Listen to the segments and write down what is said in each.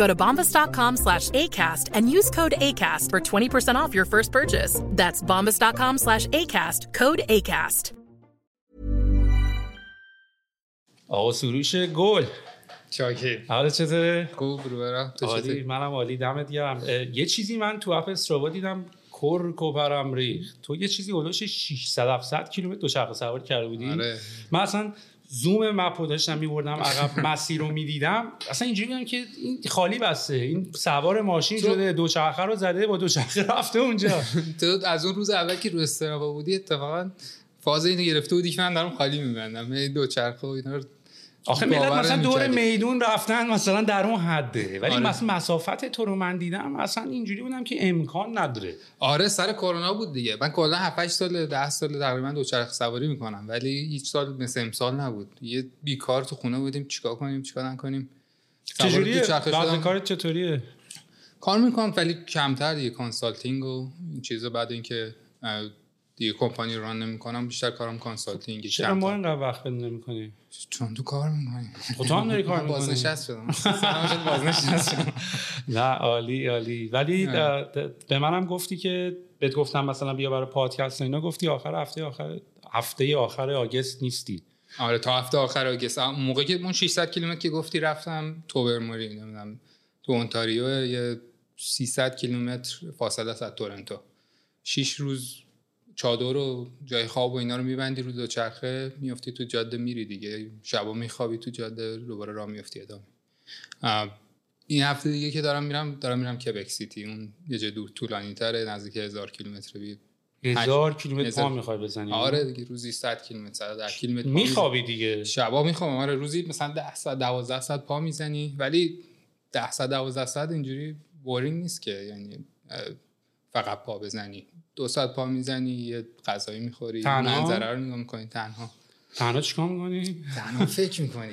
Go to bombas.com slash ACAST and use code ACAST for 20% off your first purchase. That's bombas.com slash ACAST, code ACAST. آقا سروش گل چاکی حالا چطوره؟ خوب رو برم تو عالی چطوری؟ منم عالی دمت گرم یه چیزی من تو اپ استرابا دیدم کر کوپرم ریخت تو یه چیزی هلوش 600 700 کیلومتر دوچرخه سواری کرده بودی آره. من اصلا زوم مپ رو داشتم میبردم عقب مسیر رو می‌دیدم. اصلا اینجوری بودم که این خالی بسته. این سوار ماشین تو- شده دوچرخه رو زده با دوچرخه رفته اونجا. تو از اون روز اول که رو استرابا بودی اتفاقا فاز اینو گرفته بودی که من دارم خالی میبندم. هی دو چرخه و اینا رو آخه ملت مثلا دور. میدون رفتن مثلا در اون حده. ولی آره. مثلا مسافت تو رو من دیدم اصلا اینجوری بودم که امکان نداره. آره سر کرونا بود دیگه. من کلا 7 8 سال 10 سال تقریبا دوچرخه سواری می‌کنم ولی هیچ سال مثل امسال نبود. یه بیکار تو خونه بودیم چیکار کنیم چیکار نکنیم؟ چجوریه؟ شدم. کارت چطوریه؟ کار می‌کنم ولی کمتر دیگه consulting و این چیزا بعد اینکه دیگه کمپانی run نمی‌کنم بیشتر کارم consulting چرا ما اینقدر وقت بده نمی‌کنی؟ چون تو کار می‌کنی. خب تو هم داری کار می‌کنی. بازنشست شدم. بازنشست شدم. نه عالی عالی. ولی به منم گفتی که بهت گفتم مثلا بیا برای پادکست اینا گفتی آخر هفته آخر هفته آخر August نیستی. آره تا هفته آخر آگست. موقع که اون 600 کیلومتر که گفتی رفتم توبرموری نمی‌دونم تو اونتاریو یه 300 کیلومتر فاصله از تورنتو. 6 روز چادر و جای خواب و اینا رو میبندی رو دوچرخه میفتی تو جاده میری دیگه. شبا میخوابی تو جاده دوباره راه میفتی ادامه. این هفته دیگه که دارم میرم دارم میرم کبک سیتی اون یه جای دور طولانی تره نزدیک هزار کیلومتر هزار کیلومتر. پا می‌خوای بزنی؟ آره دیگه روزی 100 کیلومتر 110 کیلومتر میخوابی دیگه؟ شبا می‌خوام آره. روزی مثلا 10 ساعت 12 ساعت پا می‌زنی. ولی 10 ساعت 12 ساعت اینجوری بورینگ نیست که. یعنی فقط پا بزنی. دو ساعت پا می‌زنی یه غذایی می‌خوری تنها؟ منظره رو نگاه می‌کنی تنها. تنها چیکار می‌کنی؟ تنها فکر می‌کنی.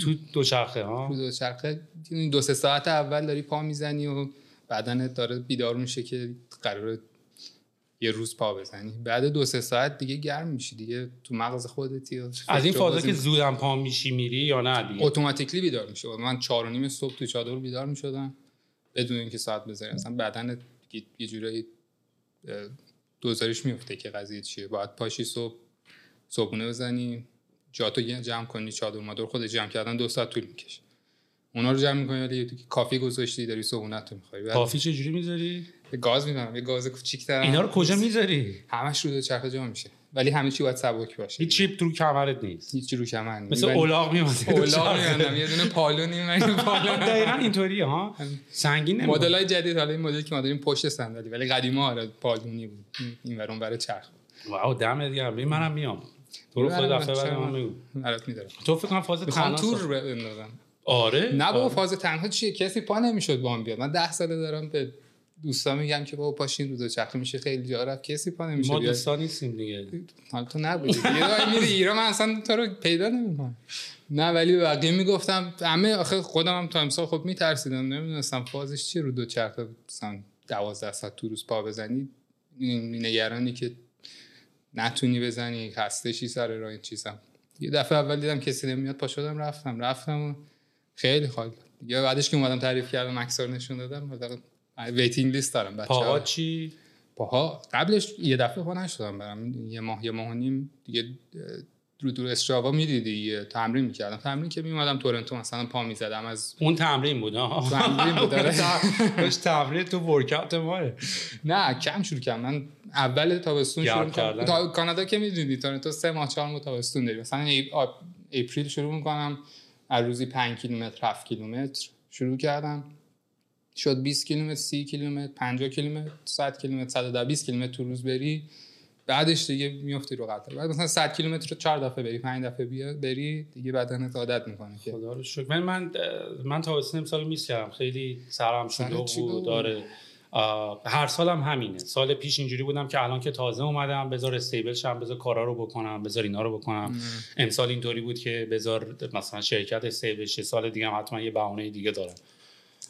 تو دوچرخه ها؟ رو دوچرخه این دو سه ساعت اول داری پا می‌زنی و بدنت داره بیدار میشه که قرار یه روز پا بزنی. بعد دو سه ساعت دیگه گرم میشی دیگه تو مغز خودتی از این بازی که. زودم پا میشی میری یا نه دیگه؟ اتوماتیکلی بیدار میشه من چهار و نیم صبح تو چادر بیدار می‌شدم بدون اینکه ساعت بذاری. اصلا بدن یه- یه جورایی دوزارش میفته که قضیه چیه. باید پاشی صبح صبحونه بزنی جاتو جمع کنی چادر مادر خود جمع کردن دو ساعت طول می‌کشه. اونا رو جمع می‌کنی ولی یه کافی گذاشتی داری صبحونه تو می‌خوری. کافی چجوری می‌ذاری؟ گاز میدم یه گاز کوچیک‌تر اینا رو کجا می‌ذاری؟ همش رو دوچرخه جا میشه. ولی همه چی باید سبک باشه هیچ چیپ تو کمرت نیست. هیچ رو کمر نیست. مثل اولاغ میمونه. اولاغ می‌بندم. یه دونه پالونی من پالون دقیقا اینطوریه ها؟ سنگین نمی‌کنه. مدل های جدید حالا این مدلی که ما داریم پشت صندلی ولی قدیما آره پالونی بود. این ور اون چرخ واو دمت گرم. منم میام. تو رو خود دفعه بعد؟ من بگو برات میدارم. تو فکر کنم فاز تنها تور بندازم. آره؟ نه بابا آره. فاز تنها چیه؟ کسی پا نمی‌شد با هم بیاد. من ده ساله دارم به دوستا میگم که بابا پاشین رو دوچرخه میشه خیلی جا رفت. کسی پا نمیشه ما بیاد. دوستان نیستیم دیگه. حالا تو نبودی. یه راه میری ایران من اصلا تو رو پیدا نمی‌کنم. نه ولی بقیه می‌گفتم همه آخه خودم هم تا امسال خب میترسیدم. نمی‌دونستم فازش چیه رو دوچرخه مثلا 12 ساعت تو روز پا بزنی. این نگرانی که نتونی بزنی خسته سر راه این چیزم. یه دفعه اول دیدم کسی نمیاد پا شدم رفتم. رفتم و خیلی خالی. یا بعدش که اومدم تعریف کردم اکثر نشون دادم. ویتینگ لیست دارم بچه پاها چی؟ پاها؟ قبلش یه دفعه پا نشدم برم یه ماه یه ماه و نیم دیگه رو دور استراوا می‌دیدی تمرین می‌کردم. تمرین که میومدم تورنتو مثلا پا می‌زدم از اون تمرین بود ها تمرین بود آره. داشت تمرین تو ورکاوت ماره نه کم شروع کردم. من اول تابستون شروع کردم. تا کانادا که می‌دونی تورنتو سه ماه چهار ماه تابستون داری. مثلا اپریل شروع می‌کنم از روزی 5 کیلومتر 7 کیلومتر شروع کردم. شد 20 کیلومتر 30 کیلومتر 50 کیلومتر 100 کیلومتر 120 کیلومتر تو روز بری. بعدش دیگه میافتی رو قطار بعد مثلا 100 کیلومتر رو 4 دفعه بری 5 دفعه بیا بری دیگه بدنت عادت می‌کنه که. خدا رو شکر. من من من تابستون امسال میس کردم. خیلی سرم شده بود. داره هر سالم هم همینه. سال پیش اینجوری بودم که الان که تازه اومدم بذار استیبل شم بذار کارا رو بکنم بذار اینا رو بکنم. امسال اینطوری بود که بذار مثلا شرکت استیبل شه. سال دیگه هم حتما یه بهونه دیگه دارم.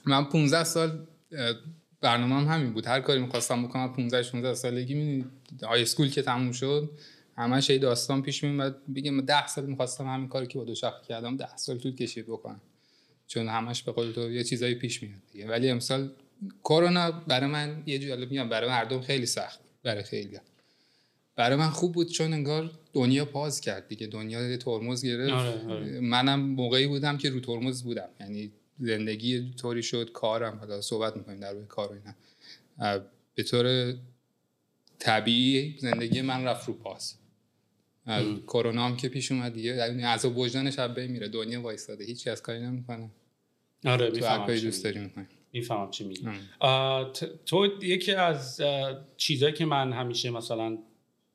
من 15 سال برنامه هم همین بود. هر کاری می‌خواستم بکنم 15 16 سالگی می های اسکول که تموم شد همش یه داستان پیش میومد بگم 10 سال می‌خواستم همین کاری که با دو شخص کردم 10 سال طول کشید بکنم. چون همش به قول تو یه چیزایی پیش میاد دیگه. ولی امسال کرونا برای من یه جوری میگم برای مردم خیلی سخت برای خیلی. برای من خوب بود چون انگار دنیا پاز کرد دیگه. دنیا ترمز گرفت. آره، آره. منم موقعی بودم که رو ترمز بودم. یعنی زندگی طوری شد کارم حالا صحبت می‌کنیم در روی کار و اینا. به طور طبیعی زندگی من رفت رو پاس. کرونا هم که پیش اومد دیگه از وجدان شب میره دنیا وایساده هیچ از کاری نمی‌کنه. آره تو دوست داری می‌فهمم چی میگی. تو یکی از چیزایی که من همیشه مثلا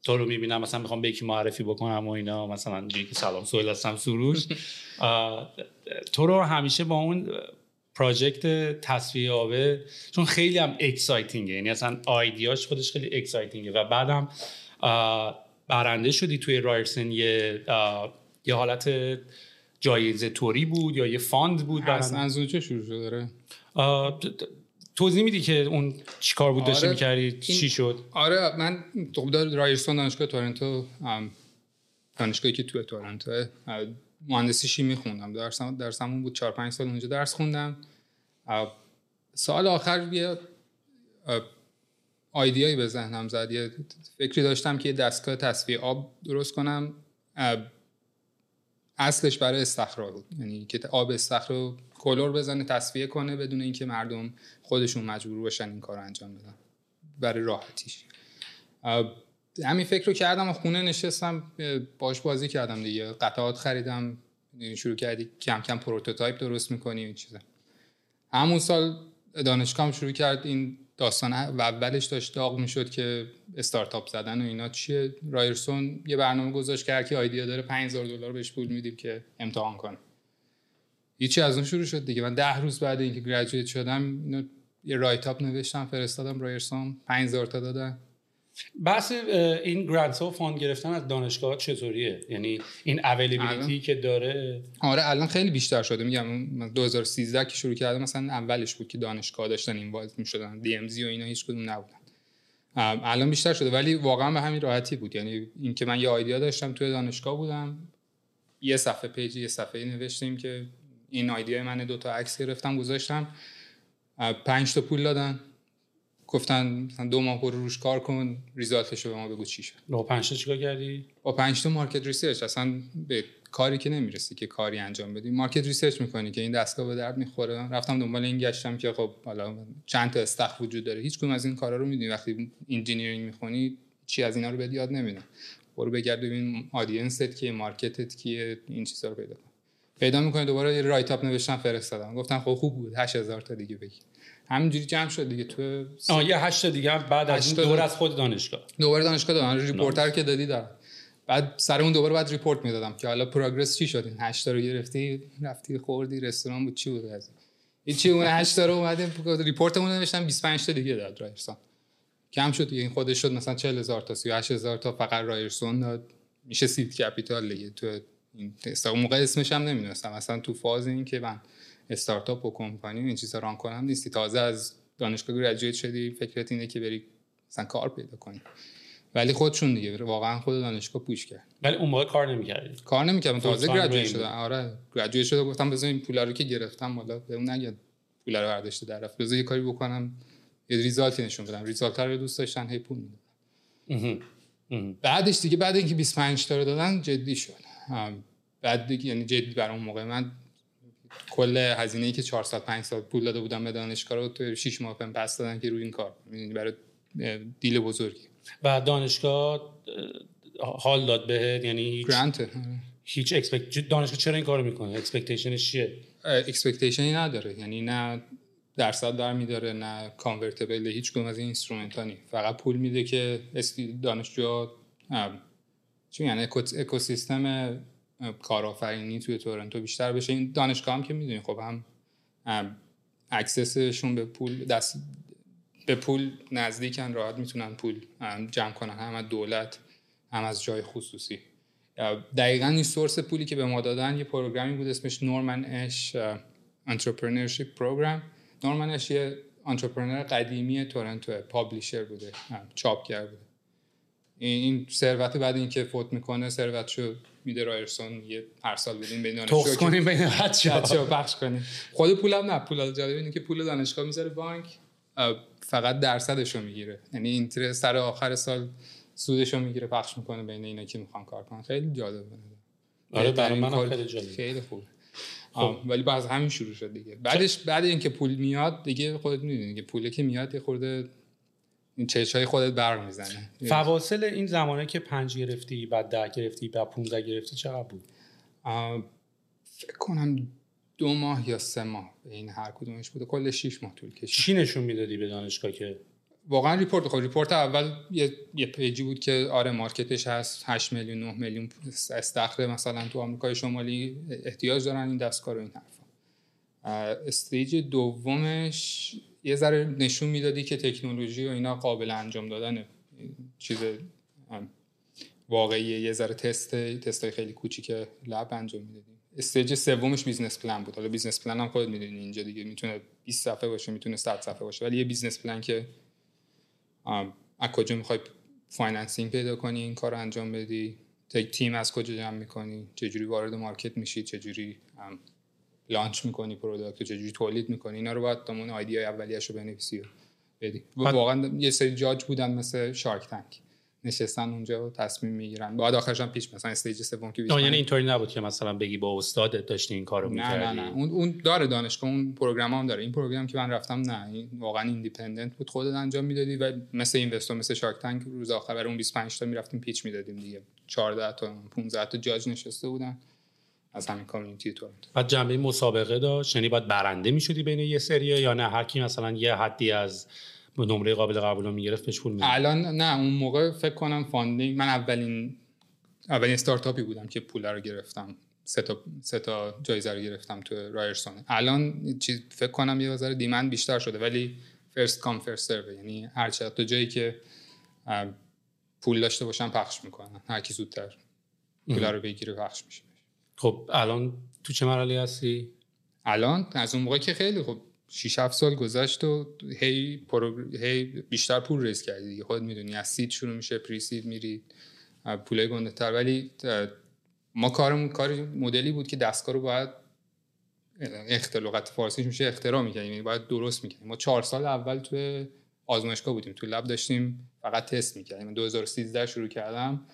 تو رو می‌بینم مثلا می‌خوام به یکی معرفی بکنم و اینا مثلا اینجوری که سلام سویل هستم سروش. تو رو همیشه با اون پراجکت تصفیه آبه چون خیلی هم اکسایتینگه یعنی اصلا آیدیاش خودش خیلی اکسایتینگه و بعدم برنده شدی توی رایرسن یه یه حالت جایزه توری بود یا یه فاند بود؟ اصلا از اونجا شروع شده داره توضیح میدی که اون چیکار بود داشته آره. می‌کردی؟ چی شد؟ آره من خب رایرستون دانشگاه تورنتو دانشگاهی که تو تورنتو مهندسی شیمی خوندم درسم درسمون بود 4 5 سال اونجا درس خوندم. سال آخر یه idea یی به ذهنم زد. یه فکری داشتم که یه دستگاه تصفیه آب درست کنم. اصلش برای استخر بود. یعنی که آب استخر رو chlor بزنه تصفیه کنه بدون اینکه مردم خودشون مجبور باشن این کار انجام بدن. برای راحتیش همین فکر رو کردم و خونه نشستم باش بازی کردم دیگه. قطعات خریدم شروع کردی کم کم prototype درست می‌کنی این چیزا. همون سال دانشگاه شروع کرد این داستان و اولش داشت داغ می‌شد که استارتاپ زدن و اینا. چیه؟ رایرسون یه برنامه گذاشت که idea داره 5000 دلار بهش پول میدیم که امتحان کنه. هیچی از اون شروع شد دیگه. من ده روز بعد اینکه graduate شدم اینو یه write up نوشتم فرستادم رایرسون 5000 تا دادن. بحث این grant و fund گرفتن از دانشگاه چطوریه؟ یعنی این availability که داره؟ آره الان خیلی بیشتر شده. میگم 2013 که شروع کردم مثلا اولش بود که دانشگاه داشتن این می‌شدن. DMZ و اینا هیچ کدوم نبودن. الان بیشتر شده. ولی واقعا به همین راحتی بود. یعنی اینکه من یه idea داشتم توی دانشگاه بودم. یه صفحه page یه صفحه نوشتیم که این idea من دو تا عکس گرفتم گذاشتم. پنج تا پول دادن. گفتن مثلا دو ماه برو روش کار کن result ش رو به ما بگو چی شد. با پنج تا چیکار کردی؟ با پنج تا market research. اصلا به کاری که نمی‌رسی که کاری انجام بدی. market research می‌کنی که این دستگاه به درد می‌خوره. رفتم دنبال این گشتم که خب حالا چند تا استخر وجود داره. هیچ از این کارا رو می‌دونی. وقتی engineering می‌خونی چی از اینا رو به یاد نمیدن برو بگرد ببین audience ت کیه market ت کیه این چیزا رو پیدا کن. پیدا می‌کنی دوباره یه write up نوشتم فرستادم گفتن خب خوب بود 8000 تا دیگه بگی همینجوری جمع شد دیگه. تو آه یه هشت دیگه بعد از این دور از خود دانشگاه. دوباره دانشگاه دادم. report رو که دادی دارم بعد سر اون دوباره بعد report می‌دادم که حالا progress چی شد؟ این 8 رو گرفتی؟ رفتی خوردی رستوران بود چی بود از چی اون 8 رو اومدیم report مون نوشتم 25 تا دیگه داد رایرسون. کم شد دیگه. این خودش شد مثلا 40000 تا 38000 تا فقط رایرسون داد. میشه seed capital دیگه. تو این اون موقع اسمش هم نمی‌دونستم. مثلا تو فاز این که من استارتاپ و کمپانی این چیزا run کنم نیستی. تازه از دانشگاه graduate شدی فکرت اینه که بری مثلا کار پیدا کنی. ولی خودشون دیگه واقعا خود دانشگاه پوش کرد. ولی اون موقع کار نمی‌کردی؟ کار نمی‌کردم. تازه گریجویت. شدم. آره گریجویت شده گفتم بذار این پولا رو که گرفتم حالا به اون نگه پولا رو برداشته در رفت. بذار یه کاری بکنم. یه ریزالتی نشون بدم. ریزالت رو دوست داشتن هی پول می‌دادن. بعدش دیگه بعد اینکه 25 تا رو دادن جدی شد بعد دیگه یعنی جدی برای اون موقع من کل هزینه ای که 4 سال 5 سال پول داده بودم به دانشگاه رو تو 6 ماه بهم پس دادن که روی این کار. یعنی برای deal بزرگی. و دانشگاه اه، حال داد بهت؟ یعنی هیچ grant هیچ expect دانشگاه چرا این کارو می‌کنه؟ expectation ش چیه؟ expectation ی نداره. یعنی نه درصد در میداره نه convertible هیچ کدوم از این instrument ها نی فقط پول میده که دانشجو میگن؟ اکو- اکوسیستم کارآفرینی توی تورنتو بیشتر بشه. این دانشگاه هم که می‌دونی خب هم access شون به پول دست به پول نزدیکن راحت می‌تونن پول جمع کنن. هم از دولت هم از جای خصوصی. دقیقا این source پولی که به ما دادن یه program ی بود اسمش Norman Esch Entrepreneurship Program Norman Esch یه entrepreneur قدیمی تورنتو publisher بوده چاپگر بوده این ثروت بعد اینکه فوت می‌کنه ثروتشو میده رایرسون. یه هر سال بدین به که- کنیم بین بچه‌ها بچه پخش کنیم. خود پولم نه. پول جالب اینه که پول دانشگاه می‌ذاره بانک فقط درصدش رو می‌گیره. یعنی اینترست سر آخر سال سودش رو می‌گیره پخش می‌کنه بین اینا که می‌خوان کار کنن. خیلی جالبه. آره برای بهترین من خیلی جالب خیلی خوب. آه، ولی باز همین شروع شد دیگه. بعدش بعد اینکه پول میاد دیگه خودت می‌دونی که پوله که میاد یه خورده این چشای خودت برق می‌زنه. فواصل این زمانه که پنج گرفتی بعد ده گرفتی بعد 15 گرفتی چقدر بود؟ فکر کنم دو ماه یا سه ماه این هر کدومش بوده. کل 6 ماه طول کشید. چی نشون می‌دادی به دانشگاه که؟ واقعا report. خب report اول یه, یه page ی بود که آره market ش هست. 8 میلیون 9 میلیون استخر مثلا تو آمریکای شمالی احتیاج دارن این دستگاه رو این حرفا. stage دومش یه ذره نشون می‌دادی که تکنولوژی و اینا قابل انجام دادن چیز ام، واقعیه یه ذره تست تستای خیلی کوچیک lab انجام می‌دادیم stage سومش business plan بود. حالا business plan هم خودت می‌دونی اینجا دیگه. می‌تونه 20 صفحه باشه می‌تونه 100 صفحه باشه. ولی یه business plan که از کجا می‌خوای financing پیدا کنی این کار انجام بدی تی- تیم از کجا جمع می‌کنی چجوری وارد market میشی چجوری launch می‌کنی product چجوری تولید می‌کنی اینا رو باید تمام ایده اولیه‌شو بنویسی. و بدی واقعا یه سری جاج بودن مثل Shark Tank. نشستن اونجا و تصمیم می‌گیرن. بعد آخرش هم پیش مثلا stage سوم که 25 آه، یعنی اینطوری نبود که مثلا بگی با استادت داشتی این کارو نه می‌کردی؟ نه. نه اون اون داره دانشگاه اون program هم داره. این program که من رفتم نه. این واقعا independent بود خودت انجام می‌دادی و مثل investor مثل Shark Tank روز آخر اون 25 تا می‌رفتیم pitch می‌دادیم دیگه. 14 تا 15 تا جاج نشسته بودن. از همین community تورنتو بعد جنبه مسابقه داشت یعنی باید برنده می‌شدی بین یه سریه یا نه؟ هر کی مثلا یه حدی از نمره قابل قبول رو می‌گرفت بهش پول می‌داد. الان نه اون موقع فکر کنم funding من اولین اولین استارتاپی بودم که پول رو گرفتم. سه تا سه تا جایزه رو گرفتم تو رایرسون. الان چیز فکر کنم یه ذره demand بیشتر شده ولی first come first serve یعنی هر چقدر تا جایی که پول داشته باشن پخش می‌کنن هر کی زودتر پول رو بگیره پخش میشه. خب الان تو چه مرحله هستی؟ الان؟ از اون موقع که خیلی خب 6 7 سال گذشت و هی, پروگر... هی بیشتر پول ریز کردی دیگه. خودت می‌دونی از سید شروع میشه پری سید میری پولای گنده تر ولی ما کارمون کار مدلی بود که دستگاه رو باید اختر لغت فارسیش میشه اختراع می‌کنیم یعنی باید درست می‌کنیم ما چهار سال اول تو آزمایشگاه بودیم. تو لب داشتیم فقط تست می‌کردیم. 2013 شروع کردم.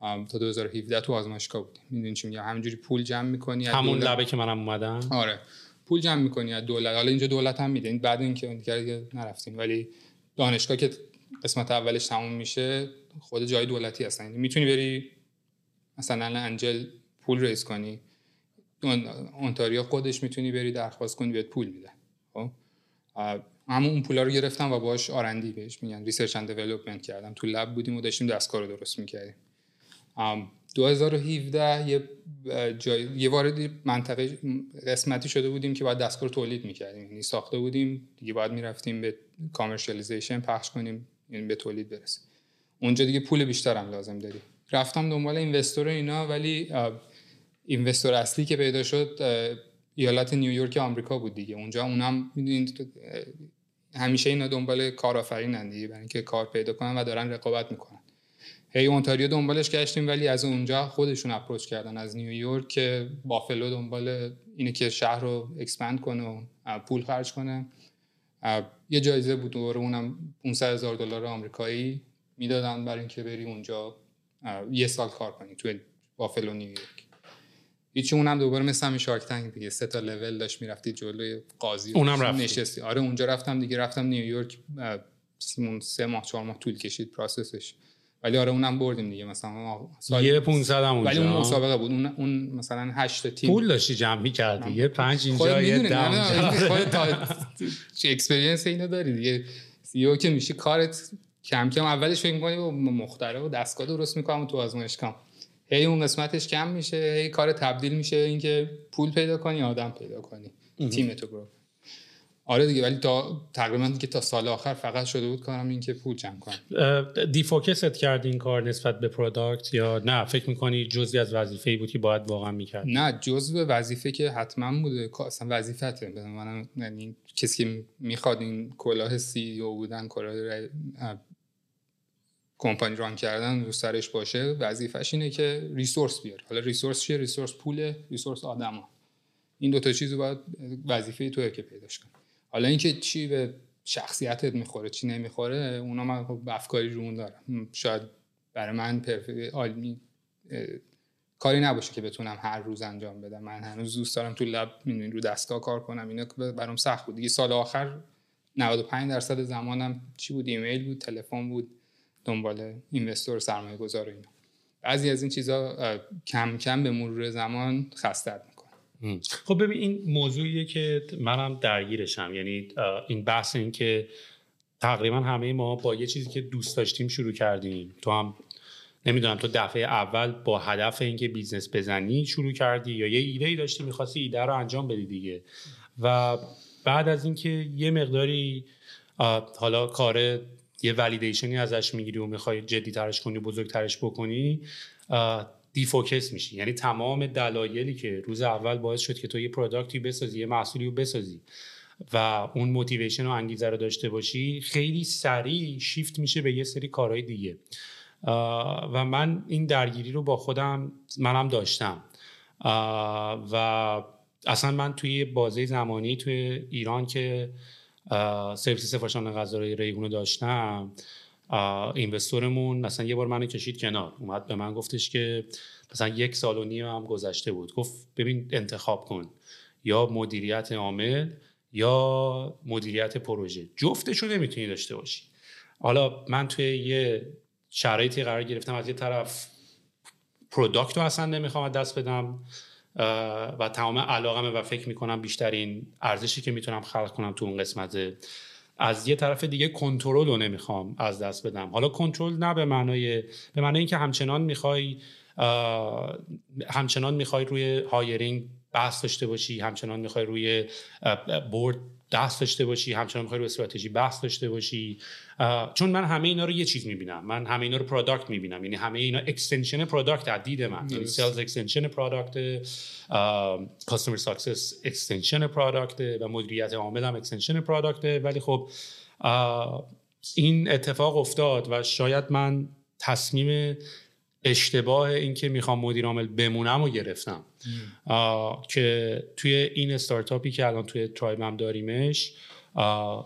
تا 2017 تو آزمایشگاه بودیم. می‌دونی چی میگم؟ همینجوری پول جمع می‌کنی همون لبه که منم اومدم. آره. پول جمع می‌کنی از دولت. حالا اینجا دولت هم میده. این بعد اینکه دیگه نرفتیم. ولی دانشگاه که قسمت اولش تموم میشه خود جای دولتی هستن. یعنی می‌تونی بری مثلا angel پول raise کنی. اون- اونتاریو خودش می‌تونی بری درخواست کنی بهت پول میده. خب؟ همون اون پولا رو گرفتم و باش R&D بهش میگن. research and development کردم. تو lab بودیم و داشتیم دستگاه رو درست می‌کردیم. 2017 یه جای یه وارد منطقه قسمتی شده بودیم که باید دستگاه رو تولید می‌کردیم. یعنی ساخته بودیم دیگه باید می‌رفتیم به کامرشالیزیشن پخش کنیم یعنی به تولید برسیم. اونجا دیگه پول بیشتر هم لازم داری رفتم دنبال اینوستور اینا ولی اینوستور اصلی که پیدا شد ایالت نیویورک آمریکا بود دیگه. اونجا اونم می‌دونید همیشه اینا دنبال کارآفرینن دیگه برای اینکه کار پیدا کنن و دارن رقابت می‌کنن. هی اونتاریو دنبالش گشتیم ولی از اونجا خودشون approach کردن از نیویورک که بافلو دنبال اینه که شهر رو expand کنه و پول خرج کنه. یه جایزه بود دوباره اونم 500 هزار دلار آمریکایی می‌دادن برای اینکه بری اونجا یه سال کار کنی توی بافلو نیویورک هیچی اونم دوباره مثل همین شارک تنگ دیگه سه تا لول داشت می‌رفتی جلوی قاضی اونم رفتی. نشستی. آره اونجا رفتم دیگه رفتم نیویورک سه ماه چهار ماه طول کشید process ش ولی آره اونم بردیم دیگه مثلا سال یه 500 هم اونجا ولی اون مسابقه بود. اون, اون مثلا 8 تا تیم. پول داشتی جمع کردی یه 5 اینجا یه 10 چه experience اینو داری دیگه. CEO که میشی کارت کم کم اولش فکر می‌کنی مخترعی و دستگاه درست می‌کنم تو آزمایشگاه هی اون قسمتش کم میشه هی کار تبدیل میشه. اینکه پول پیدا کنی آدم پیدا کنی. تیم تو برو. آره دیگه ولی تا تقریبا دیگه تا سال آخر فقط شده بود کارم این که پول جمع کنم. defocus ت کردی این کار نسبت به product یا نه؟ فکر می‌کنی جزی از وظیفه ای بود که باید واقعا می‌کرد؟ نه جزء وظیفه که حتما بوده. اصلا وظیفته. من یعنی کسی که می‌خواد این کلاه CEO بودن کلاه کمپانی run کردن رو سرش باشه وظیفش اینه که resource بیاره. حالا resource چیه؟ resource پول resource آدما. این دو تا چیزو باید وظیفه توه که پیداش کنی حالا اینکه چی به شخصیتت می‌خوره چی نمی‌خوره اونا من خب افکاری رو دارم. شاید برای من عالمی کاری نباشه که بتونم هر روز انجام بدم. من هنوز دوست دارم تو لب رو دستگاه کار کنم. اینا برام سخت بود. دیگه سال آخر 95 درصد زمانم چی بود؟ ایمیل بود تلفن بود دنبال اینوستور سرمایه گذار و اینا. بعضی از این چیزها کم کم به مرور زمان خستت خب ببین این موضوعیه که منم درگیرشم. یعنی این بحث این که تقریبا همه ما با یه چیزی که دوست داشتیم شروع کردیم. تو هم نمی‌دونم تو دفعه اول با هدف اینکه business بزنی شروع کردی یا یه ایده ای داشتی می‌خواستی ایده رو انجام بدی دیگه. و بعد از اینکه یه مقداری حالا کار یه validation ی ازش می‌گیری و می‌خوای جدی ترش کنی بزرگترش بکنی defocus میشی. یعنی تمام دلایلی که روز اول باعث شد که تو یه product ی بسازی یه محصولی رو بسازی و اون motivation و انگیزه رو داشته باشی خیلی سریع شیفت میشه به یه سری کارهای دیگه. و من این درگیری رو با خودم منم داشتم. و اصلا من توی بازه زمانی توی ایران که سرویس سفارش غذای ریحون رو داشتم investor مون مثلا یه بار منو کشید کنار. اومد به من گفتش که مثلا یک سال و نیم هم گذشته بود. گفت ببین انتخاب کن. یا مدیریت عامل یا مدیریت پروژه. جفتشو نمی‌تونی داشته باشی. حالا من توی یه شرایطی قرار گرفتم از یه طرف product رو اصلا نمی‌خوام دست بدم و تمام علاقمه و فکر می‌کنم بیشترین ارزشی که می‌تونم خلق کنم تو اون قسمت از یه طرف دیگه کنترل رو نمی‌خوام از دست بدم. حالا کنترل نه به معنای به معنای اینکه همچنان می‌خوای همچنان می‌خوای روی hiring دست داشته باشی همچنان می‌خوای روی board دست داشته باشی همچنان می‌خوای روی استراتژی دست داشته باشی. چون من همه اینا رو یه چیز می‌بینم. من همه اینا رو product می‌بینم. یعنی همه اینا extension product از دید من. یعنی sales extension product customer success extension product و مدیریت عامل هم extension product ولی خب این اتفاق افتاد و شاید من تصمیم اشتباه این که می‌خوام مدیر عامل بمونم و گرفتم. که توی این استارتاپی که الان توی ترایبم داریمش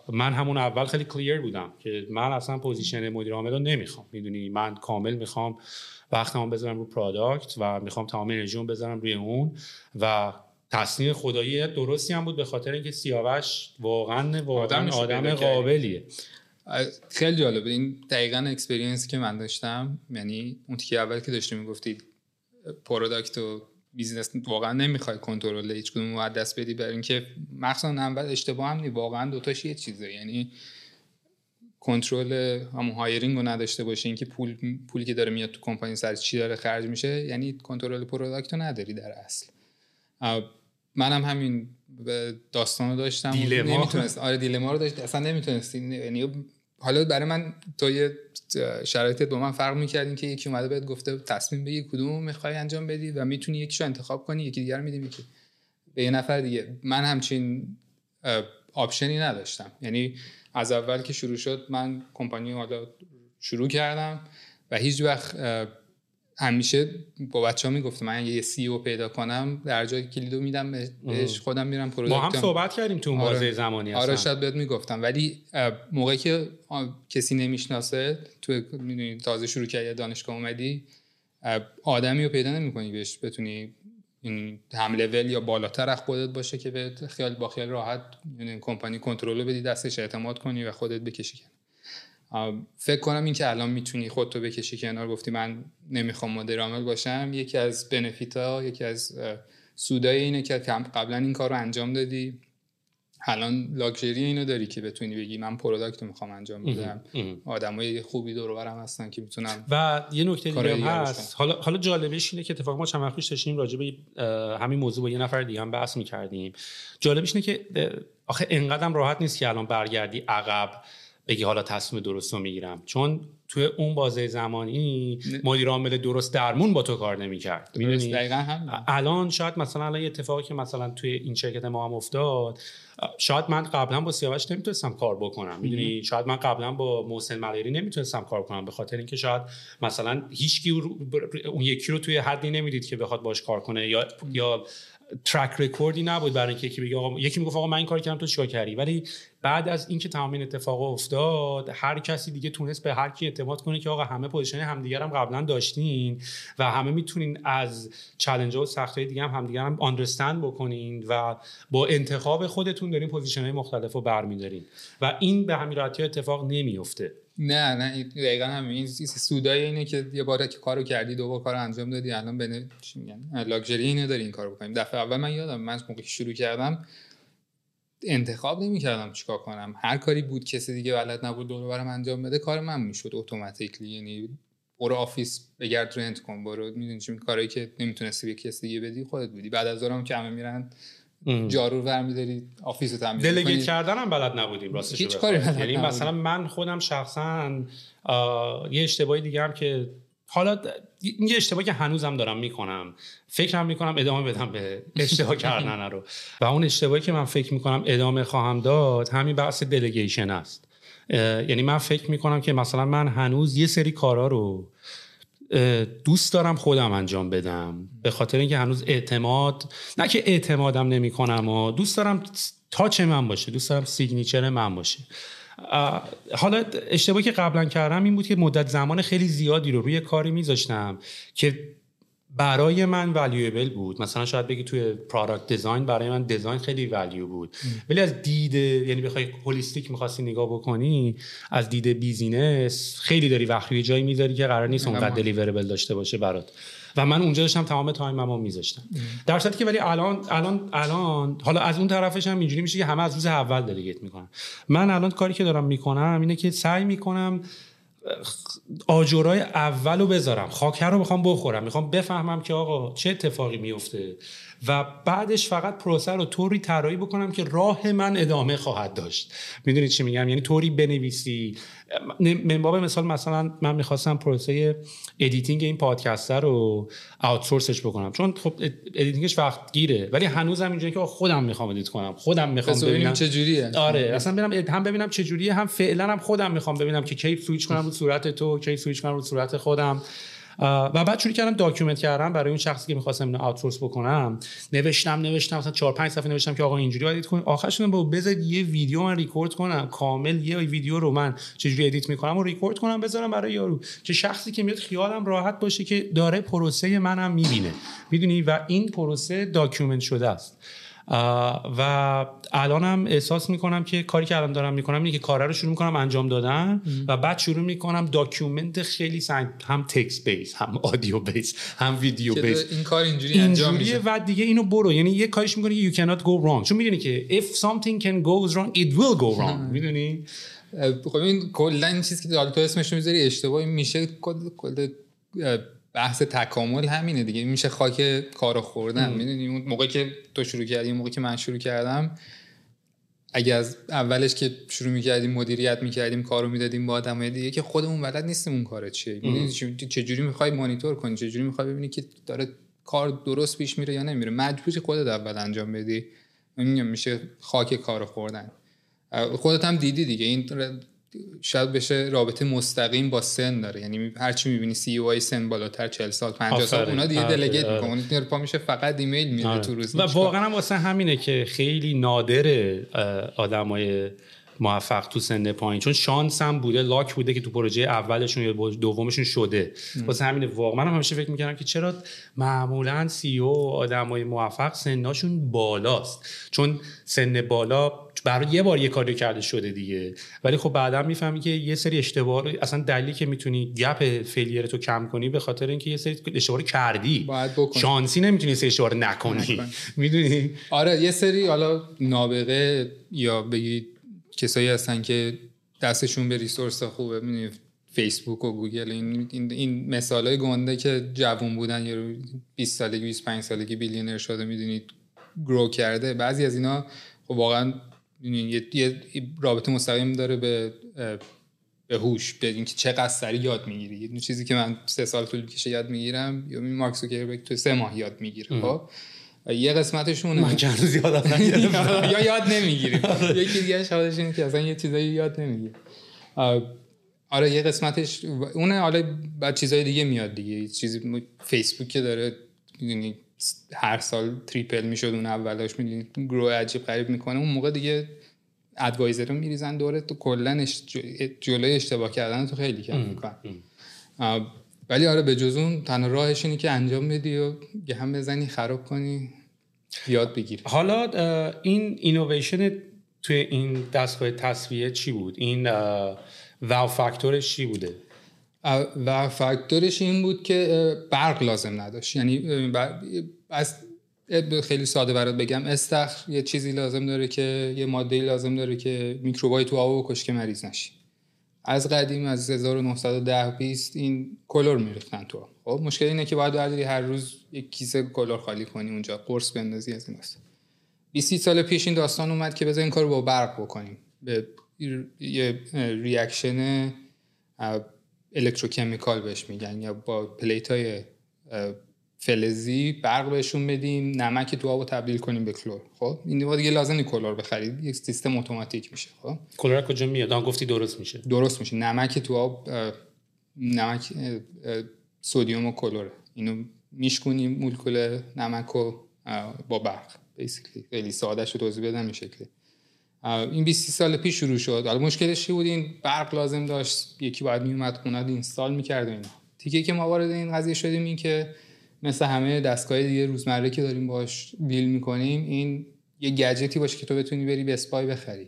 من همون اول خیلی clear بودم که من اصلا position مدیر عامل رو نمی‌خوام. می‌دونی من کامل می‌خوام وقتمو بذارم رو product و می‌خوام تمام انرژیمو بذارم روی اون و تصمیم خدایی درستی هم بود به خاطر اینکه سیاوش واقعا واقعا آدم, آدم قابلیه. خیلی جالبه. این دقیقا experience ی که من داشتم یعنی اون تیکه اول که داشتی می‌گفتید product و business واقعا نمی‌خوای کنترل هیچ کدوم رو دست بدی برای اینکه مخصوصا اول اشتباه هم نی واقعا دوتاش یه چیزه. یعنی کنترل همون hiring رو نداشته باشه اینکه پول پولی که داره میاد تو کمپانی سر چی داره خرج میشه یعنی کنترل product رو نداری در اصل. منم همین داستان رو داشتم نمی‌تونست. آره dilemma رو داشت. اصلا نمی‌تونستی یعنی حالا برای من تو یه شرایط دو من فرق می‌کردین که یکی اومده بهت گفته تصمیم بگی کدوم می‌خوای انجام بدی و می‌تونی یکیشو انتخاب کنی یکی دیگر میدی که به یه نفر دیگه. من همچین آپشنی نداشتم. یعنی از اول که شروع شد من کمپانی حالا شروع کردم و هیچ وقت همیشه با بچه ها می‌گفتم من یه سی او پیدا کنم در جای کلیدو میدم بهش خودم میرم با هم صحبت کردیم تو اون آره. بازه زمانی آره اصلا. شاید بهت می‌گفتم ولی موقعی که کسی نمی‌شناسه تو می‌دونی تازه شروع کردی دانشگاه اومدی آدمی رو پیدا نمی‌کنی بهش بتونی این هم لول یا بالاتر از خودت باشه که به خیال با خیال راحت یعنی کمپانی کنترل بدی دستش اعتماد کنی و خودت بکشی فکر کنم این که الان می‌تونی خودتو بکشی کنار گفتی من نمی‌خوام مدیر عامل باشم. یکی از benefit ها یکی از سودای اینه که قبلا این کار رو انجام دادی. الان لاکچری اینو داری که بتونی بگی من product رو می‌خوام انجام بدم. آدمای خوبی دور و برم هستن که می‌تونم و یه نکته دیگه هم هست. حالا حالا جالبش اینه که اتفاقا ما چند وقت پیش داشتیم راجع به همین موضوع با یه نفر دیگه هم بحث می‌کردیم. جالبش اینه که آخه انقدرم راحت نیست که الان برگردی عقب. بگی حالا تصمیم درست رو می‌گیرم. چون توی اون بازه زمانی مدیر عامل درست درمون با تو کار نمی‌کرد؟ دقیقا هم الان شاید مثلا الان یه اتفاقی که مثلا توی این شرکت ما هم افتاد شاید من قبلا با سیاوش نمی‌تونستم کار بکنم. می‌دونی؟ شاید من قبلا با محسن ملیری نمی‌تونستم کار کنم به خاطر اینکه شاید مثلا هیچ اون یکی رو توی حدی نمی‌دید که بخواد باش کار کنه یا یا track record ی نبود برای اینکه یکی بگه یکی می‌گفت آقا من این کار کردم تو چیکار کردی؟ ولی بعد از اینکه تمام این اتفاق افتاد هر کسی دیگه تونست به هر کی اعتماد کنه که آقا همه position همدیگر هم قبلا داشتین و همه می‌تونین از چالش و سخت های دیگه هم همدیگر هم understand بکنین و با انتخاب خودتون دارین position های مختلف رو برمیدارین. و این به همین راحتی اتفاق نمیفته نه نه دقیقا هم این سودای اینه که یه بار که کارو کردی دو بار کار انجام دادی الان به چی میگن؟ لاکچری اینه داری این کارو بکنیم دفعه اول من یادم من موقعی شروع کردم انتخاب نمی‌کردم چیکار کنم. هر کاری بود کسی دیگه بلد نبود دور برم انجام بده کار من می‌شد automatically یعنی برو office بگرد rent کن برو می‌دونی چی کارهایی که نمی‌تونستی به کسی دیگه بدی خودت بودی. بعد از ظهرم که همه میرن جارو رو برمیداری office رو تمیز delegate. کردن هم بلد نبودیم راستش هیچ کاری. بلد یعنی نبودیم. مثلا من خودم شخصا یه اشتباهی دیگه هم که حالا یه اشتباهی که هنوزم دارم می‌کنم فکرم می‌کنم ادامه بدم به اشتباه کردن رو و اون اشتباهی که من فکر می‌کنم ادامه خواهم داد همین بحث delegation است یعنی من فکر می‌کنم که مثلا من هنوز یه سری کارا رو دوست دارم خودم انجام بدم. به خاطر اینکه هنوز اعتماد نه که اعتمادم نمی کنم و دوست دارم touch من باشه دوست دارم signature من باشه. حالا اشتباهی که قبلا کردم این بود که مدت زمان خیلی زیادی رو روی کاری میذاشتم که برای من valuable بود. مثلا شاید بگی توی product design برای من design خیلی value بود. ولی از دید یعنی بخوای holistic می‌خواستی نگاه بکنی از دید business خیلی داری وقت روی جایی می‌ذاری که قرار نیست اونقدر deliverable داشته باشه برات. و من اونجا داشتم تمام time مو میذاشتم. در صورتی که ولی الان الان الان حالا از اون طرفش هم اینجوری میشه که همه از روز اول delegate می‌کنن. من الان کاری که دارم می‌کنم اینه که سعی می‌کنم آجرای اول رو بذارم. خاک رو می‌خوام بخورم. می‌خوام بفهمم که آقا چه اتفاقی میفته. و بعدش فقط پروسه رو طوری طراحی بکنم که راه من ادامه خواهد داشت. می‌دونید چی میگم؟ یعنی طوری بنویسی. من باب مثال مثلا من می‌خواستم پروسه editing این پادکست رو outsource ش بکنم. چون خب editing ش وقت گیره ولی هنوزم اینجوری که خودم می‌خوام edit کنم. خودم می‌خوام ببینم. چه جوریه آره اصلا برم هم ببینم چه جوریه هم فعلا هم خودم می‌خوام ببینم که کی سویچ کنم رو صورت تو کی سویچ کنم رو صورت خودم. و بعد شروع کردم document کردم برای اون شخصی که می‌خواستم اینو outsource بکنم. نوشتم نوشتم مثلا 4 5 صفحه نوشتم که آقا اینجوری edit کن آخرش با بذار یه ویدیو من ریکورد کنم. کامل یه ویدیو رو من چجوری edit می‌کنم و ریکورد کنم بذارم برای یارو. که شخصی که میاد خیالم راحت باشه که داره پروسه منم می‌بینه. می‌دونی؟ و این پروسه document شده است. و الانم احساس می‌کنم که کاری که الان دارم می‌کنم اینه که کارا رو شروع می‌کنم انجام دادن و بعد شروع می‌کنم document خیلی قشنگ هم text base هم audio base هم video base. این کار اینجوری انجام میشه. و دیگه اینو برو. یعنی یه کاریش می‌کنی که you cannot go wrong. چون می‌دونی که if something can go wrong it will go wrong. می‌دونی؟ خب این کلا این چیزی که تو اسمش می‌ذاری اشتباهی میشه. کل بحث تکامل همینه دیگه. میشه خاک کارو خوردن. می‌دونی؟ اون موقعی که تو شروع کردی موقعی که من شروع کردم اگه از اولش که شروع می‌کردیم مدیریت می‌کردیم کارو می‌دادیم با آدمای دیگه که خودمون بلد نیستیم اون کار چیه می‌دونی چه جوری می‌خوای مانیتور کنی؟ چه جوری می‌خوای ببینی که داره کار درست پیش میره یا نمیره؟ مجبوری خودت اول انجام بدی. میگم میشه خاک کارو خوردن. خودت هم دیدی دیگه. این شاید بشه رابطه مستقیم با سن داره یعنی هرچی می‌بینی CEO سن بالاتر 40 سال 50 سال. اونا دیگه آره، delegate آره. می‌کنه اون پا میشه فقط ایمیل میده آره. تو روز و واقعا هم واسه همینه که خیلی نادره آدمای موفق تو سن پایین. چون شانس هم بوده luck بوده که تو پروژه اولشون یا دومشون شده. واسه همینه واقعا من همیشه فکر می‌کردم که چرا معمولا CEO آدمای موفق سنشون بالاست. چون سن بالا برای یه بار یه کاری کرده شده دیگه. ولی خب بعدا می‌فهمی که یه سری اشتباه رو- اصلا دلیلی که می‌تونی gap failure تو کم کنی به خاطر اینکه یه سری اشتباه رو کردی. باید بکنی. شانسی نمی‌تونی سری اشتباه نکنی. می‌دونی؟ آره یه سری حالا نابغه یا بگید کسایی هستن که دستشون به resource خوبه می‌دونی فیسبوک و گوگل این این, این مثال های گنده که جوون بودن یا 20 سالگی 25 سالگی بیلیونر شده می‌دونید گرو کرده. بعضی از اینا خب واقعا یه, یه رابطه مستقیم داره به به هوش به اینکه چقدر سریع یاد می‌گیری. یه چیزی که من سه سال طول می‌کشه یاد می‌گیرم یا این مارک زوکربرگ تو سه ماه یاد می‌گیره خب؟ یه قسمتشونه. من که هنوز یادم. یا یاد نمی‌گیریم. یکی دیگه شادش اینه که اصلا یه چیزایی یاد نمی‌گیره. آره یه قسمتش اون حالا بعد چیزای دیگه میاد دیگه. چیزی فیسبوک که داره می‌دونی هر سال triple می‌شد اون اولاش می‌دونی grow عجیب غریب می‌کنه. اون موقع دیگه advisor رو میریزن دوره تو کلا جلوی اشتباه کردن تو خیلی کم می‌کنن. ولی آره به جز اون تنها راهش اینه که انجام بدی و یه هم بزنی خراب کنی یاد بگیری. حالا این اینویشن توی این دستگاه تصفیه چی بود؟ این واو فاکتورش چی بوده؟ و فاکتورش این بود که برق لازم نداشت. یعنی از خیلی ساده برات بگم استخر یه چیزی لازم داره که یه ماده لازم داره که میکروبای تو آب بکش که مریض نشی. از قدیم از 1910 20 این کلور میریختن تو. خب مشکل اینه که باید برداری هر روز یک کیسه کلور خالی کنی اونجا قرص بندازی از این است 20 سال پیش این داستان اومد که بذار این کار با برق بکنیم به یه reaction electrochemical بهش میگن یا با plate های فلزی برق بهشون بدیم نمک تو آب رو تبدیل کنیم به کلور. خب؟ این دیگه لازم نیست کلور بخرید یک سیستم اتوماتیک میشه. خب؟ کلور کجا میاد؟ آن گفتی درست میشه. درست میشه. نمک تو آب نمک سدیم و کلوره. اینو میشکنیم مولکول نمک و با برق. basically خیلی ساده شو توضیح بدم این شکلی. این 20 سال پیش شروع شد. حالا مشکلش چی بود؟ این برق لازم داشت. یکی باید میومد خونه اینستال می‌کرد و اینا. تیکه که ما وارد این قضیه شدیم این که مثل همه دستگاه دیگه روزمره که داریم باش دیل می‌کنیم این یه گجتی باشه که تو بتونی بری به اسپای بخری.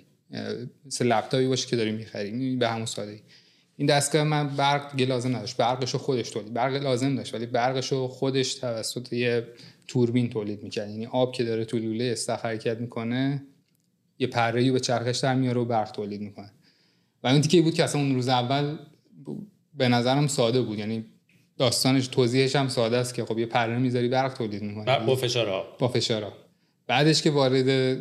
مثل لپتاپی باشه که داری می‌خری. به همون سادگی این دستگاه من برق دیگه لازم نداشت. برقش رو خودش تولید. برق لازم داشت ولی برقش رو خودش توسط یه توربین تولید می‌کرد. یعنی آب که داره تو لوله استخر حرکت می‌کنه یه پره به چرخش در میاره و برق تولید می‌کنه. و اون تیکه بود که اصلا اون روز اول به نظرم ساده بود. یعنی داستانش توضیحش هم ساده است که خب یه پره می‌ذاری برق تولید می‌کنه با فشار با فشار بعدش که وارد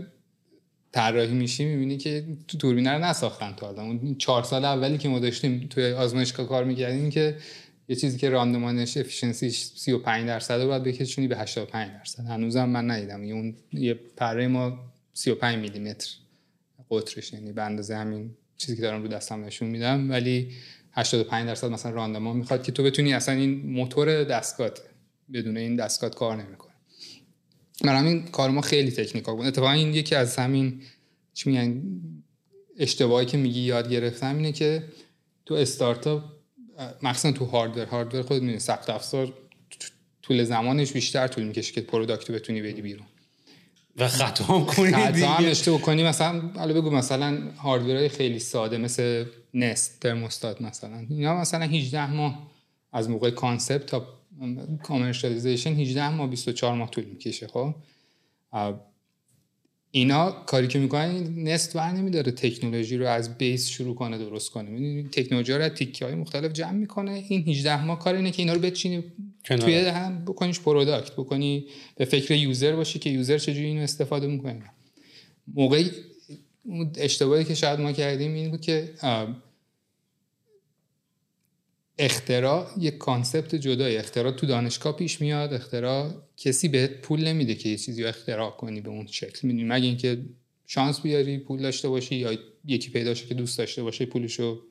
طراحی میشی می‌بینی که تو توربینه رو نساختن تا حالا اون چهار سال اولی که ما داشتیم توی آزمایشگاه کار می‌کردیم که یه چیزی که راندمانش افیشنسیش 35 درصد رو باید بکشونی به 85 درصد. هنوزم من ندیدم. یه اون یه پره ما 35 میلی متر قطرش یعنی به اندازه همین چیزی که دارم رو دستم نشون میدم. ولی 85 درصد مثلا راندمان می‌خواد که تو بتونی اصلا این موتور دستگاه بدون این دستگاه کار نمی‌کنه. برای همین کار ما خیلی تکنیکال بود. اتفاقا این یکی از همین چی میگن اشتباهی که میگی یاد گرفتم اینه که تو استارتاپ مخصوصا تو hardware، hardware خود می‌دونی سخت افزار طول زمانش بیشتر طول می‌کشه که product رو بتونی بدی بیرون. و خطا هم کنی خطا هم بکنی مثلا حالا بگو مثلا hardware های خیلی ساده مثل Nest ترموستات مثلا. اینا مثلا 18 ماه از موقع concept تا commercialization 18 ماه 24 ماه طول می‌کشه خب؟ اینا کاری که می‌کنن Nest ور نمیداره تکنولوژی رو از base شروع کنه درست کنه. می‌دونی؟ تکنولوژی رو از تیکه های مختلف جمع می‌کنه. این 18 ماه کار اینه که اینا رو بچینی کنار. توی هم بکنیش product بکنی به فکر user باشی که user چجوری اینو استفاده می‌کنه. موقعی اشتباهی که شاید ما کردیم این بود که اختراع یک concept جدای اختراع تو دانشگاه پیش میاد اختراع کسی بهت پول نمیده که یه چیزی رو اختراع کنی به اون شکل. می‌دونی مگه اینکه شانس بیاری پول داشته باشی یا یکی پیدا شه که دوست داشته باشه پولشو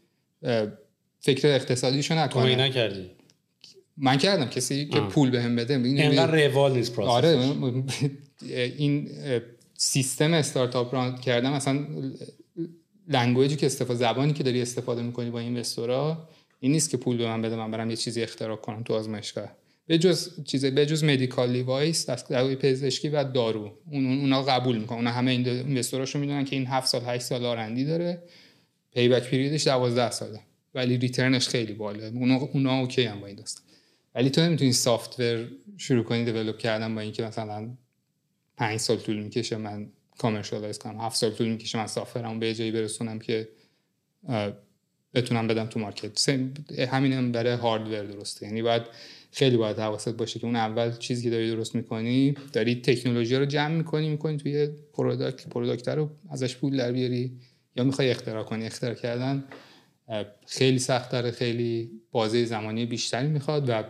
فکر اقتصادیشو تو نکنه این نکردی من کردم. کسی که آه. پول بهم بده می‌دونی- اینقدر روال نیست process آره. این سیستم استارتاپ run کردن مثلا language ی که استفاده زبانی که داری استفاده می‌کنی با این investor ا این نیست که پول به من بده من برم یه چیزی اختراع کنم تو آزمایشگاه. به جز چیز به جز medical device دستگاه پزشکی و دارو. اون اون- اونا قبول می‌کنن. اونا همه این investor اشو می‌دونن که این 7 سال 8 سال R&D داره. payback period ش 12 ساله. ولی return ش خیلی بالا اونا اونا OK هم با این داستان. ولی تو نمی‌تونی software شروع کنی develop کردن با اینکه مثلا پنج سال طول می‌کشه من commercialize کنم. هفت سال طول می‌کشه من software م به جایی برسونم که بتونم بدم تو market. همین هم برای hardware درسته. یعنی باید خیلی باید حواست باشه که اون اول چیزی که داری درست می‌کنی داری تکنولوژی رو جمع می‌کنی می‌کنی توی product، product رو ازش پول در بیاری یا می‌خوای اختراع کنی. اختراع کردن خیلی سخت داره خیلی بازه زمانی بیشتری می‌خواد و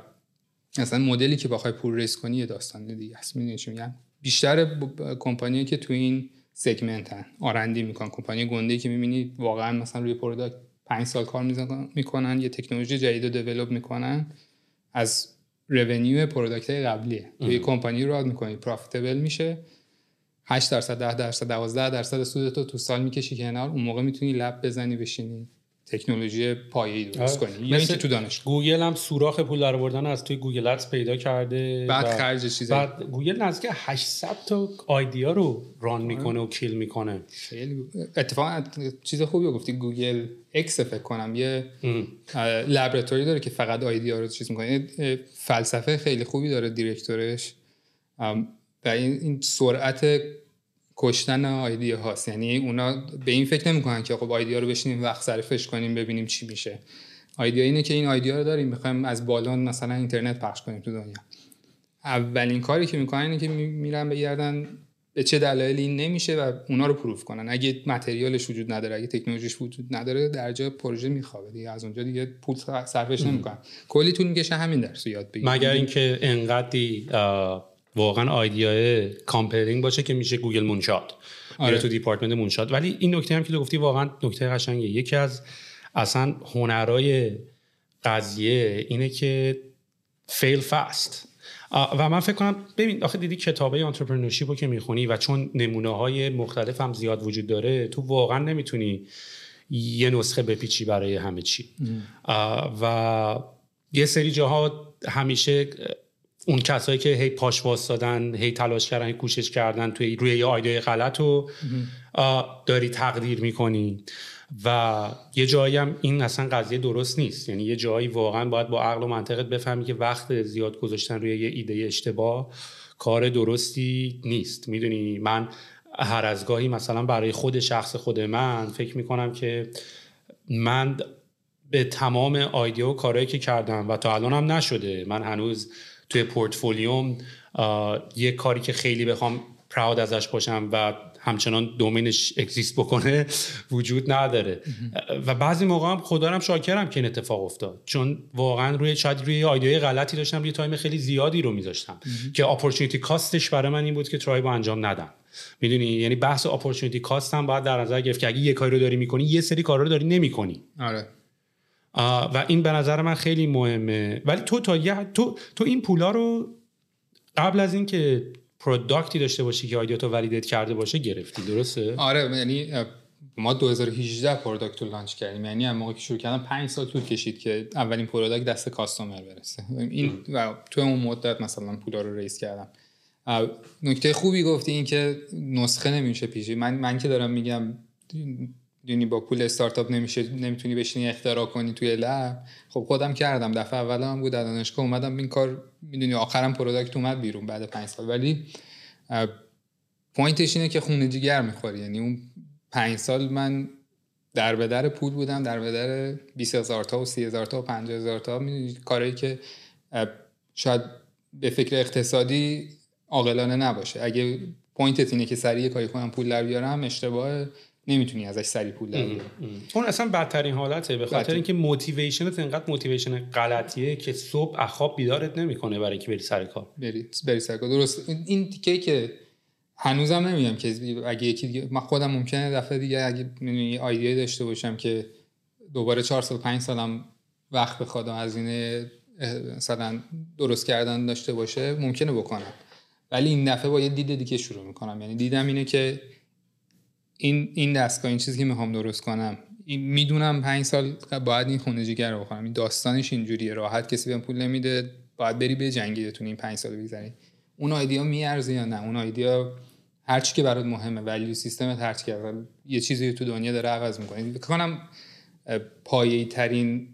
مثلا مدلی که بخوای پول raise کنی یه داستان دیگه است. می‌دونی چی میگم؟ بیشتر کمپانیایی که تو این segment هن R&D می‌کنن. کمپانی گنده که می‌بینی واقعا مثلا روی product پنج سال کار می‌کنن یه تکنولوژی جدید رو develop می‌کنن. از revenue product قبلیه. توی کمپانی رو می‌کنی. profitable میشه. 8 درصد 10 درصد 12 درصد سودتو تو سال می‌کشی کنار. اون موقع می‌تونی lab بزنی بشینی. تکنولوژی پایه‌ای درست آره. کنی یا مثل اینکه تو دانشگاه گوگل هم سوراخ پول در آوردن از توی Google Ads پیدا کرده بعد خرج چیزایی. بعد گوگل نزدیک 800 تا idea رو run می‌کنه و kill می‌کنه. خیلی اتفاقا چیز خوبی گفتی. Google X فکر کنم یه laboratory ی داره که فقط idea رو چیز می‌کنه. فلسفه خیلی خوبی داره director ش. و این سرعت کشتن آیدیا هاست. یعنی اونا به این فکر نمی‌کنن که خب آیدیا رو بشینیم وقت صرفش کنیم ببینیم چی میشه. آیدیا اینه که این آیدیا رو داریم می‌خوایم از بالون مثلا اینترنت پخش کنیم تو دنیا. اولین کاری که می‌کنن اینه که می- میرن بگردن به چه دلایلی این نمیشه و اونا رو پروف کنن. اگه متریالش وجود نداره اگه تکنولوژیش وجود نداره در جا پروژه میخوابه دیگه. از اونجا دیگه پول صرفش نمی‌کنن. کلی طول می‌کشه همین درس یاد بگیرن مگر اینکه انقدری اه، واقعا idea ی compelling باشه که میشه گوگل moonshot آره. آره. تو department moonshot ولی این نکته هم که تو گفتی واقعا نکته قشنگه یکی از اصلا هنرای قضیه اینه که fail fast و من فکر کنم ببین آخه دیدی کتابه entrepreneurship رو که می‌خونی و چون نمونه های مختلف هم زیاد وجود داره تو واقعا نمی‌تونی یه نسخه بپیچی برای همه چی. و یه سری جاها همیشه اون کسایی که هی پاش واسدادن هی تلاش کردن هی کوشش کردن توی روی یه آیده غلط رو داری تقدیر می‌کنی. و یه جایی هم این اصلا قضیه درست نیست. یعنی یه جایی واقعا باید با عقل و منطقت بفهمی که وقت زیاد گذاشتن روی یه ایده اشتباه کار درستی نیست. می‌دونی من هر از گاهی مثلا برای خود شخص خود من فکر می‌کنم که من به تمام idea و کارهایی که کردم و تا الان هم نشده. من هنوز توی پورتفولیوم یه کاری که خیلی بخوام proud ازش باشم و همچنان domain ش exist بکنه وجود نداره. و بعضی موقع هم خدا هم شاکرم که این اتفاق افتاد. چون واقعا روی شاید روی idea ی غلطی داشتم یه time خیلی زیادی رو میذاشتم. که opportunity cost ش برای من این بود که ترایب انجام ندم. می‌دونی؟ یعنی بحث opportunity cost هم باید در نظر گرفت که اگه یه کاری رو داری می‌کنی یه سری کارا رو داری نمی‌کنی. آره. و این به نظر من خیلی مهمه. ولی تو تا یه تو تو این پولا رو قبل از اینکه product ی داشته باشی که idea تو validate کرده باشه گرفتی. درسته؟ آره یعنی ما 2018 product رو launch کردیم. یعنی هم موقع که شروع کردم 5 سال طول کشید که اولین product دست customer برسه. این و تو اون مدت مثلا پولا رو raise کردم. نکته خوبی گفتی این که نسخه نمیشه پیچید من من که دارم میگم دونی با پول استارتاپ نمیشه نمی‌تونی بشینی اختراع کنی توی lab. خب خودم کردم دفعه اولم بود در دانشگاه اومدم این کار می‌دونی آخرم product اومد بیرون بعد پنج سال. ولی point ش اینه که خونه جگر می‌خوری. یعنی اون پنج سال من در به در پول بودم در به در 20 هزار تا و 30 هزار تا و 50 هزار تا. می‌دونی، کارهایی که شاید به فکر اقتصادی عاقلانه نباشه. اگه point ت اینه که سریع کاری کنم پول در بیارم اشتباه نمی‌تونی ازش سریع پول در اون اصلا بدترین حالته به خاطر. اینکه motivation ت انقدر motivation غلطیه که صبح از خواب بیدارت نمی‌کنه برای اینکه بری سر کار. بری بری سر کار. درست. این- تیکه که هنوزم نمیگم که اگه یکی دیگه من خودم ممکنه دفعه دیگه اگه یه idea ی داشته باشم که دوباره چهار سال پنج سالم وقت بخواد از این مثلا درست کردن داشته باشه ممکنه بکنم. ولی این دفعه با یه دید دیگه شروع می‌کنم. یعنی دیدم اینه که این این دستگاه این چیزی که می‌خوام درست کنم. می‌دونم پنج سال باید این خونه جگر رو بخورم. این داستانش اینجوریه. راحت کسی بهم پول نمیده. باید بری به جنگی این پنج سال بگذری اون ایدیا میارزه یا نه؟ اون ایدیا هر چی که برات مهمه. ولی سیستمت هر چی یه چیزی تو دنیا داره عوض می‌کنه. فکر کنم پایه‌ای ترین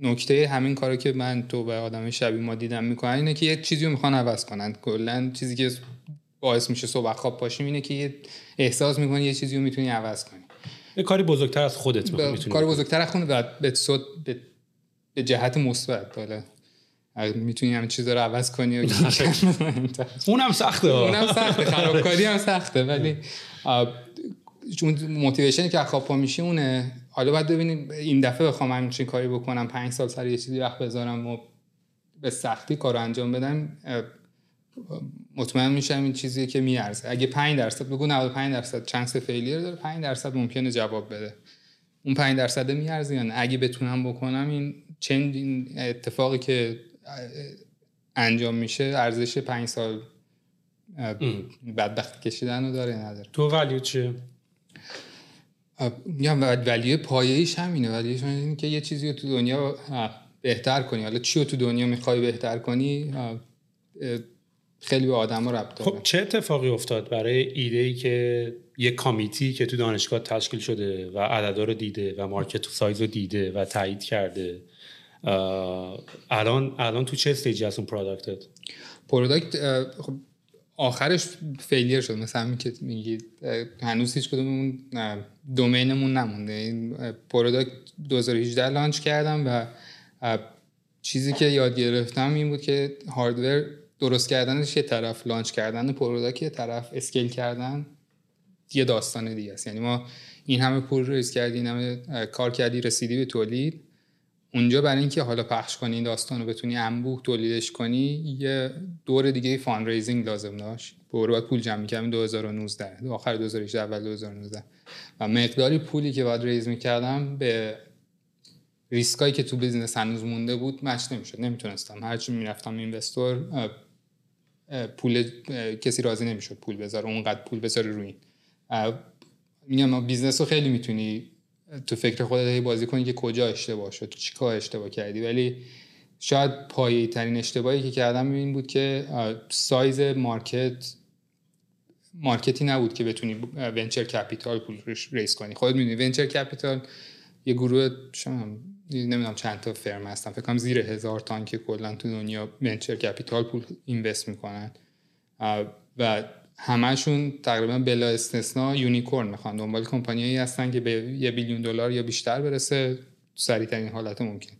نکته همین کارو که من تو و آدم شبیه ما دیدم می‌کنن اینه که یه چیزی رو می‌خوان عوض کنن. کلا چیزی که باعث میشه صبح خواب پاشیم اینه که یه احساس می‌کنی یه چیزی رو می‌تونی عوض کنی. یه کاری بزرگتر از خودت ب... کاری بزرگتر از خودت و به, به... به جهت مثبت حالا. می‌تونی همین چیزا رو عوض کنی و اونم سخته اونم سخته خرابکاری هم سخته ولی چون موتیویشنی که خواب پا میشی اونه. حالا باید ببینیم این دفعه بخوام همچین کاری بکنم پنج سال سر یه چیزی وقت بذارم و به سختی کار انجام بدم مطمئن میشم این چیزی که میارزه. اگه 5 درصد بگو 95 درصد چانس فیلیر داره 5 درصد ممکنه جواب بده. اون 5 درصد میارزه یعنی اگه بتونم بکنم این چند این اتفاقی که انجام میشه ارزش 5 سال بدبخت کشیدن رو داره نداره. تو ولیو چیه؟ میگم ولیو پایه‌ایش همینه. ولیوش اینه که یه چیزی رو تو دنیا بهتر کنی. حالا چی رو تو دنیا می‌خوای بهتر کنی؟ خیلی به آدم ربط داره. خب چه اتفاقی افتاد برای ایده ای که یه کامیتی که تو دانشگاه تشکیل شده و عددا رو دیده و مارکت سایز رو دیده و تایید کرده الان الان تو چه stage ی هست اون product ت product خب آخرش failure شد. مثلا همین که میگید هنوز هیچ کدوممون domain مون نمونده. این product 2018 launch کردم و چیزی که یاد گرفتم این بود که hardware درست کردنش یه طرف launch کردن product یه طرف scale کردن یه داستان دیگه است. یعنی ما این همه پول raise کردی این همه کار کردی رسیدی به تولید. اونجا برای اینکه حالا پخش کنی این داستان رو بتونی انبوه تولیدش کنی یه دور دیگه fundraising لازم داشت. باید پول جمع می‌کردم 2019 آخر 2018 اول 2019 و مقداری پولی که باید raise می‌کردم به ریسکایی که تو business هنوز مونده بود match نمی‌شد. نمی‌تونستم. هرچی می‌رفتم investor پول کسی راضی نمی‌شد پول بذاره اونقدر پول بذاره روی این. میگم business رو خیلی می‌تونی تو فکر خودت بازی کنی که کجا اشتباه شد چیکار اشتباه کردی. ولی شاید پایه ترین اشتباهی که کردم این بود که size market marketی نبود که بتونی venture capital پول raise کنی. خودت می‌دونی venture capital یه گروه شما نمی‌دونم چند تا firm هستن. فکر کنم زیر هزار تان که کلا تو دنیا venture capital پول invest می‌کنن. و همشون تقریبا بلا استثنا unicorn می‌خوان. دنبال companyایی هستن که به یه billion دلار یا بیشتر برسه. سریع ترین حالت ممکن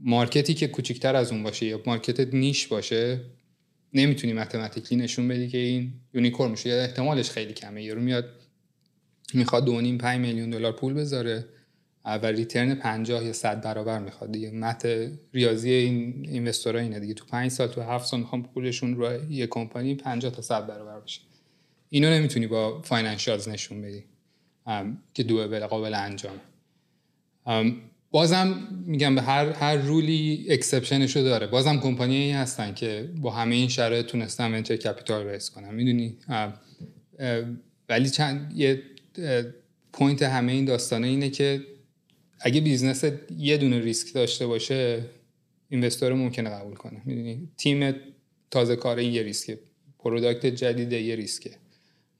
marketی که کوچکتر از اون باشه یا market niche باشه نمی‌تونی mathematically نشون بدی که این unicorn میشه. یا احتمالش خیلی کمه. یارو میاد می‌خواد 2.5 5 میلیون دلار پول بذاره. و return 50 یا 100 برابر می‌خواد دیگه. math ریاضی این investorا اینه دیگه. تو 5 سال تو 7 سال می‌خوام پولشون رو یه کمپانی 50 تا 100 برابر بشه. اینو نمی‌تونی با financials نشون بدی که doable قابل انجام. بازم میگم به هر هر رولی اکسپشنشو داره. بازم کمپانی هستن که با همه این شرایط تونستن venture capital raise کنن. می‌دونی؟ ولی چند یه point همه این داستانه اینه که اگه business یه دونه ریسک داشته باشه investor ممکنه قبول کنه. می‌دونی؟ تیم تازه کار یه ریسکه. product جدید یه ریسکه.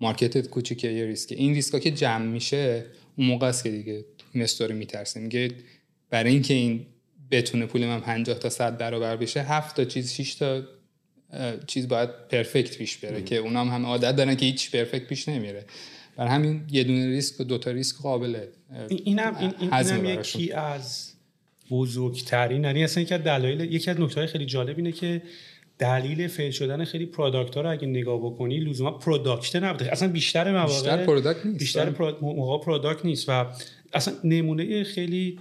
marketت کوچیکه یه ریسکه. این ریسکا که جمع میشه اون موقع است که دیگه investor میترسه. میگه برای اینکه این بتونه پول من 50 تا 100 برابر بشه هفت تا چیز 6 تا چیز باید perfect پیش بره که اونام هم عادت دارن که هیچ perfect پیش نمیره. بر همین یه دونه ریسک و دو تا ریسک قابله اینم این اینم یکی از بزرگترین یعنی اصلا یکی از دلایل یکی از نکته خیلی جالب اینه که دلیل fail شدن خیلی product ها رو اگه نگاه بکنی لزوما product نبوده. اصلا بیشتر مواقع بیشتر product نیست بیشتر موقع product نیست و اصلا نمونه خیلی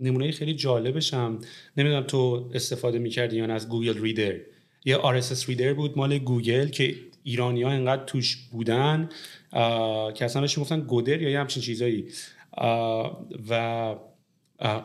نمونه خیلی جالبش هم نمی‌دونم تو استفاده می‌کردی یا از Google Reader. یه RSS reader بود مال گوگل که ایرانی ها انقدر توش بودن که اصلا بهش گفتن گودر یا یه همچین چیزایی. و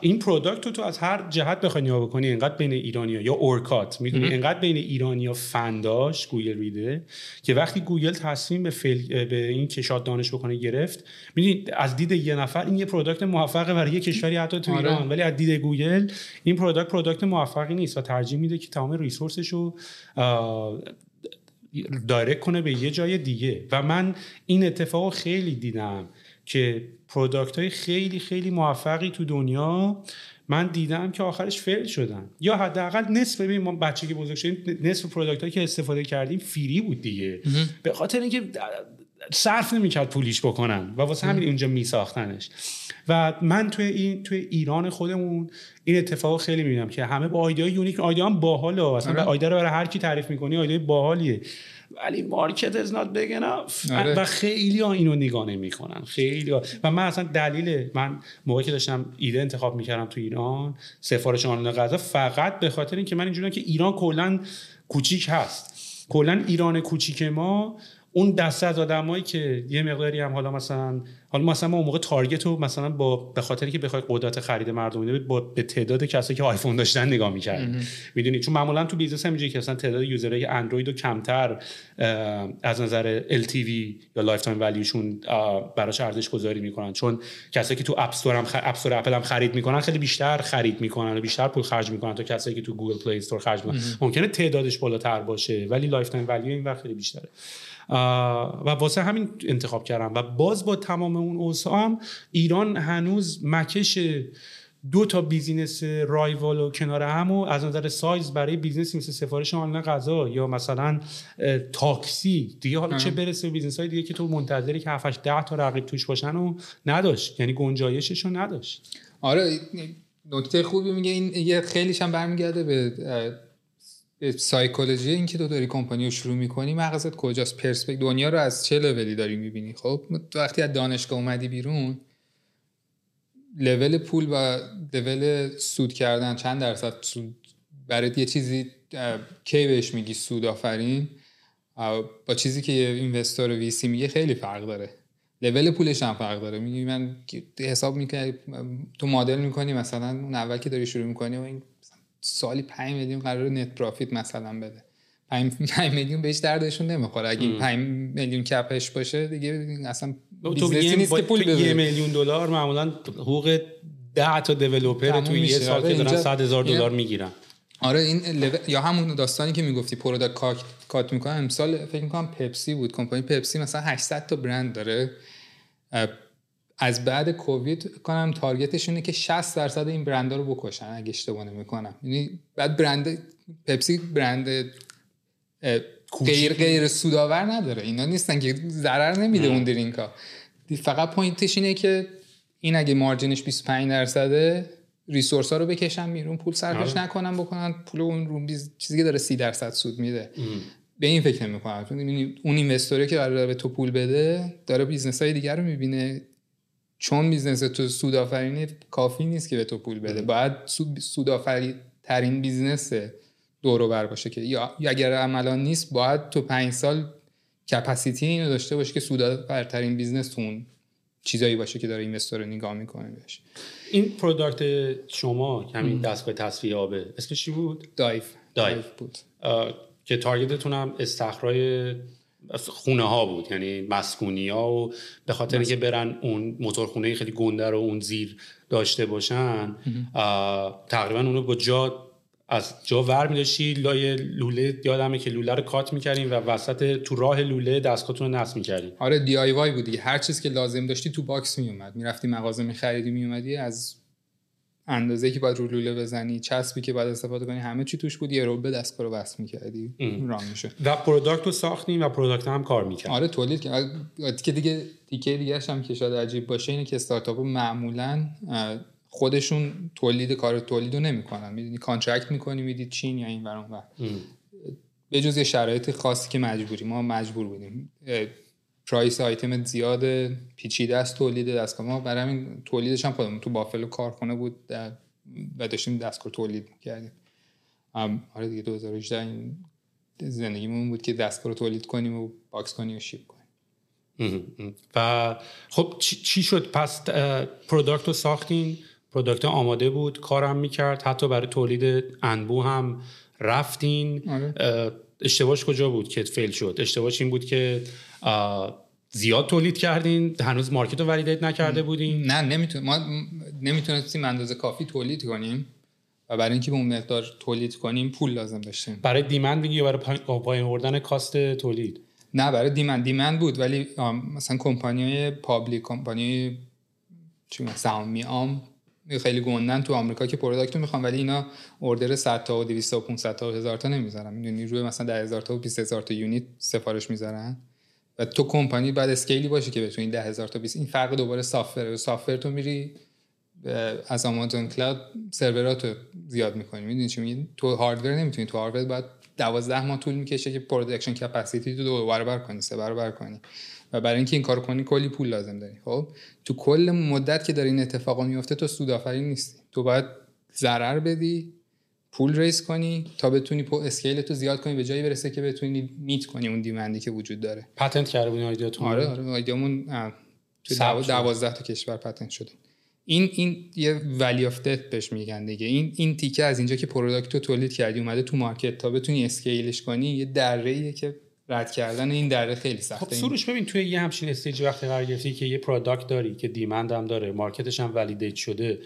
این پروداکت رو تو از هر جهت بخوای نگاه بکنی انقدر بین ایرانیا یا اورکات می‌دونی؟ انقدر بین ایرانیا فنداش گوگل ریده که وقتی گوگل تصمیم به, فل... به این کشات دانش بکنه گرفت می‌دونی؟ از دید یه نفر این یه پروداکت موفقه برای یه کشوری حتی تو آره. ایران ولی از دید گوگل این پروداکت پروداکت موفقی نیست و ترجیح میده که تمام ریسورسش رو دایرکت کنه به یه جای دیگه. و من این اتفاق خیلی دیدم که product های خیلی خیلی موفقی تو دنیا من دیدم که آخرش fail شدن. یا حداقل نصف ببین ما بچه که بزرگ شدیم نصف product هایی که استفاده کردیم free بود دیگه. به خاطر اینکه صرف نمی‌کرد پولیش بکنن و واسه همین اینجا میساختنش. و من توی این توی ایران خودمون این اتفاق خیلی می‌بینم که همه با ایده unique ایده هم باحاله. اصلا آره. ایده رو برای هر کی تعریف می‌کنی ایده باحالیه. ولی مارکت از enough. آره. و خیلی ها اینو نگاه نمی‌کنن. خیلی ها. و من اصلا دلیل من موقعی که داشتم ایده انتخاب می‌کردم تو ایران سفارش آنلاین غذا فقط به خاطر اینکه من اینجوریام که ایران کلا کوچیک هست. کلا ایران کوچیک ما اون دسته از آدمایی که یه مقداری هم حالا مثلا حالا مثلا ما اون موقع تارگت رو مثلا با به خاطر که بخوای قدرت خرید مردم میده با به تعداد کسایی که آیفون داشتن نگاه می‌کرد می‌دونی؟ چون معمولا تو business همینجوری که مثلا تعداد userهای Android رو کمتر از نظر LTV یا lifetime valueشون براش ارزش گذاری می‌کنن. چون کسایی که تو App Store هم خ... App Store Apple هم خرید می‌کنن خیلی بیشتر خرید می‌کنن و بیشتر پول خرج می‌کنن تا کسایی که تو Google Play Store خرج می‌کنن. ممکنه تعدادش بالاتر باشه ولی lifetime value این وقت خیلی بیشتره. و واسه همین انتخاب کردم. و باز با تمام اون اوضاع هم ایران هنوز مکش دو تا business rival و کنار هم و از نظر سایز برای بیزینس مثل سفارش آنلاین غذا یا مثلا تاکسی. دیگه حالا چه برسه به business های دیگه که تو منتظری که 7 10 تا رقیب توش باشن و نداشت. یعنی گنجایشش رو نداشت. آره نکته خوبی میگه این یه خیلیش هم برمیگرده به سایکولوژی این که تو داری کمپانی رو شروع می‌کنی مغزت کجاست؟ پرسپکت دنیا رو از چه لولی داری می‌بینی؟ خب وقتی از دانشگاه اومدی بیرون لول پول و لول سود کردن چند درصد سود؟ برای یه چیزی کی بهش میگی سود آفرین؟ با چیزی که یه اینوستور ویسی میگه خیلی فرق داره. لول پولش هم فرق داره. میگی من حساب می‌کنی تو مدل می‌کنی مثلا اون اول که داری شروع می‌کنی و این سالی 5 میلیون قرار نت پروفیت مثلا بده. 5 میلیون بهش دردشون نمی‌خوره. اگه این 5 میلیون capش باشه دیگه اصلا تو نیست که پول یه میلیون دلار معمولا حقوق 10 تا developer تو یه سال که دارن 100 هزار دلار می‌گیرن. آره این یا همون داستانی که می‌گفتی product cut cut می‌کنن. امسال فکر می‌کنم پپسی بود. کمپانی پپسی مثلا 800 تا برند داره. از بعد کووید کنم targetشونه که 60 درصد این brandها رو بکشن اگه اشتباه نمی‌کنم. یعنی بعد برند پپسی برند غیر غیر سودآور نداره. اینا نیستن که ضرر نمیده اون drinkا. فقط pointش اینه که این اگه marginش 25 درصده resource ها رو بکشن بیرون پول صرفش آره. نکنن بکنن پول اون رو چیزی که داره 30 درصد سود میده. به این فکر نمی‌کنم. اون investorی که قراره به تو پول بده داره business های دیگر رو می‌بینه. چون business تو سودآفرینی کافی نیست که به تو پول بده. باید سودآفرین ترین business دورو بر باشه که یا اگر عملا نیست باید تو پنج سال capacity اینو داشته باشه که سودآفرترین business تو اون چیزایی باشه که داره investor نگاه می‌کنه بهش. این product شما همین دستگاه تصفیه آبه اسمش چی بود؟ دایف. دایف. بود. که target تون هم استخرای خونه ها بود یعنی مسکونی ها و به خاطر اینکه برن اون موتورخونه خیلی گنده رو اون زیر داشته باشن تقریبا اونو با جا از جا ور میداشتی لای لوله یادمه که لوله رو cut می‌کردیم و وسط تو راه لوله دستگاهتون رو نصب می‌کردیم. آره DIY بود هر چیز که لازم داشتی تو box میومد می‌رفتی مغازه میخریدی میومدی از اندازه که باید رو لوله بزنی چسبی که باید استفاده کنی همه چی توش بود. یه رو به دستگاه رو وصل می‌کردی. run میشه و product رو ساختیم و product هم کار می‌کرد. آره تولید که دیگه تیکه دیگه هم که شاید عجیب باشه اینه که استارتاپ معمولا خودشون تولید کار تولید رو نمی‌کنن. می‌دونی contract می‌کنی میدی چین یا این ور و به جز یه شرایط خاصی که مجبوری. ما مجبور بودیم. price item زیاد پیچیده است تولید دستگاه. ما برای همین تولیدش هم خودمون تو بافلو کارخونه بود و داشتیم دستگاه تولید می‌کردیم. آره دیگه 2018 این زندگیمون بود که دستگاه رو تولید کنیم و box کنیم و ship کنیم. و خب چی شد؟ پس product رو ساختین. product آماده بود کارم می‌کرد. حتی برای تولید انبو هم رفتین. آره. اشتباهش کجا بود که fail شد؟ اشتباهش این بود که زیاد تولید کردین هنوز market رو validate نکرده بودین. نه نمیتون ما نمی‌تونستیم اندازه کافی تولید کنیم و برای اینکه به اون مقدار تولید کنیم پول لازم داشتیم. برای demand میگی یا برای پایین آوردن cost تولید؟ نه برای demand. demand بود ولی مثلا کمپانی public کمپانی چی سهامی عام خیلی گندن تو آمریکا که product رو می‌خوام ولی اینا order 100 تا و 200 تا و 500 تا و 1000 تا نمی‌ذارن. می‌دونی؟ روی مثلا 10000 تا و 20000 تا unit سفارش می‌ذارن. و تو کمپانی بعد scale ی باشه که بتونی 10000 تا 20 این فرق دوباره software software تو میری از آمازون cloud سروراتو زیاد می‌کنی. می‌دونی چی میگی تو hardware نمی‌تونی. تو hardware باید 12 ماه طول می‌کشه که production capacity تو دو برابر کنی سه برابر کنی. و برای اینکه این کار کنی کلی پول لازم داری. خب؟ تو کل مدت که داری این اتفاقا میفته تو سودآفرین نیستی. تو باید ضرر بدی پول raise کنی تا بتونی پو scale تو زیاد کنی به جایی برسه که بتونی meet کنی اون demand ی که وجود داره. patent کرده بودین ایدیاتون آره آره. ایدیامون تو 12 تا کشور patent شده. این این یه valley of بهش میگن دیگه. این این تیکه از اینجا که product رو تولید کردی اومده تو market تا بتونی scale ش کنی یه دره که رد کردن این دره خیلی سخته. خب سروش ببین توی یه همچین stage وقتی قرار گرفتی که یه product داری که demand هم داره market ش هم validate شده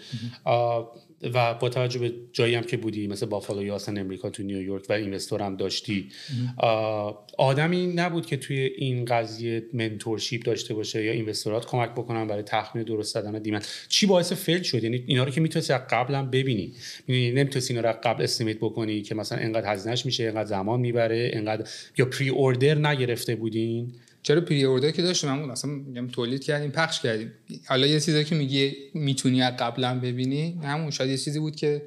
و با توجه به جایی هم که بودی مثل بافالو یا اصلا امریکا تو نیویورک و investor هم داشتی. آدمی نبود که توی این قضیه منتورشیپ داشته باشه یا اینوستورات کمک بکنن برای تخمین درست زدن دیمند چی باعث فیل شد؟ یعنی اینا رو که می‌تونستی از قبل هم ببینی. یعنی نمی‌تونستی اینا رو قبل استیمیت بکنی که مثلا انقدر هزینهش میشه انقدر زمان می‌بره انقدر یا پری اوردر نگرفته بودین؟ چرا پری اوردر که داشتیم؟ همون اصلا میگم تولید کردیم پخش کردیم. حالا یه چیزی که میگی می‌تونی از قبلا ببینی؟ همون شاید یه چیزی بود که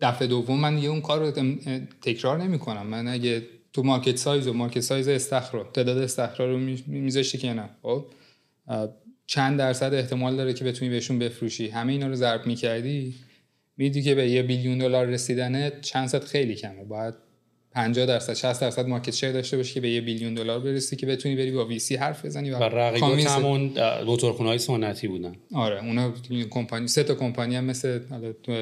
دفعه دوم من یه اون کار رو تکرار نمی‌کنم. من اگه تو market size و market size استخر تعداد استخر رو میذاشتی که نه. خب؟ چند درصد احتمال داره که بتونی بهشون بفروشی. همه اینا رو ضرب می‌کردی میدی که به یه billion دلار رسیدنه چند خیلی کمه. باید 50 درصد 60 درصد market share داشته باشی که به یه billion دلار برسی که بتونی بری با VC حرف بزنی و, و رقیبات همون موتورخونه‌های سنتی بودن. آره اونا کمپانی سه تا کمپانی هم مثل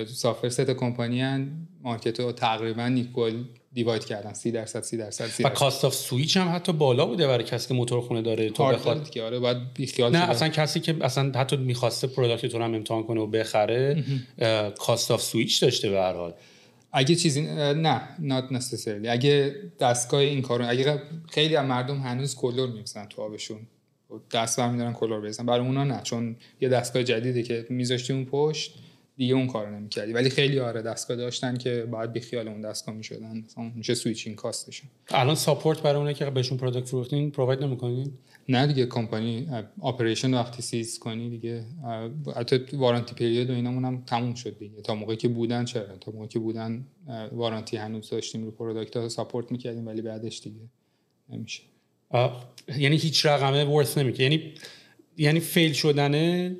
سافر سه تا کمپانی هم market رو تقریبا equal divide کردن. 30 درصد 30 درصد 30 و cost of switch هم حتی بالا بوده برای کسی که موتورخونه داره تو بخواد که آره باید بی خیال نه اصلا کسی که اصلا حتی می‌خواسته product تو هم امتحان کنه و بخره کاست اف سویچ داشته به هر حال. اگه چیزی نه not necessarily. اگه دستگاه این کارو اگه خیلی از مردم هنوز کلور می‌زنن تو آبشون. دست برمیدارن کلور بزنن برای اونا نه چون یه دستگاه جدیده که میذاشتی اون پشت دیگه اون کارو نمی‌کردی. ولی خیلی آره دستگاه داشتن که بعد بی خیال اون دستگاه می‌شدن. مثلا میشه switching cost شون الان support برای اونایی که بهشون product فروختین provide نمی‌کنین؟ نه دیگه کمپانی operation وقتی cease کنی دیگه حتی warranty period و اینامون هم تموم شد دیگه. تا موقعی که بودن چرا؟ تا موقعی که بودن warranty هنوز داشتیم رو product ها support می‌کردیم ولی بعدش دیگه نمیشه. یعنی هیچ رقمه ورث نمی‌کنه یعنی یعنی فیل شدنه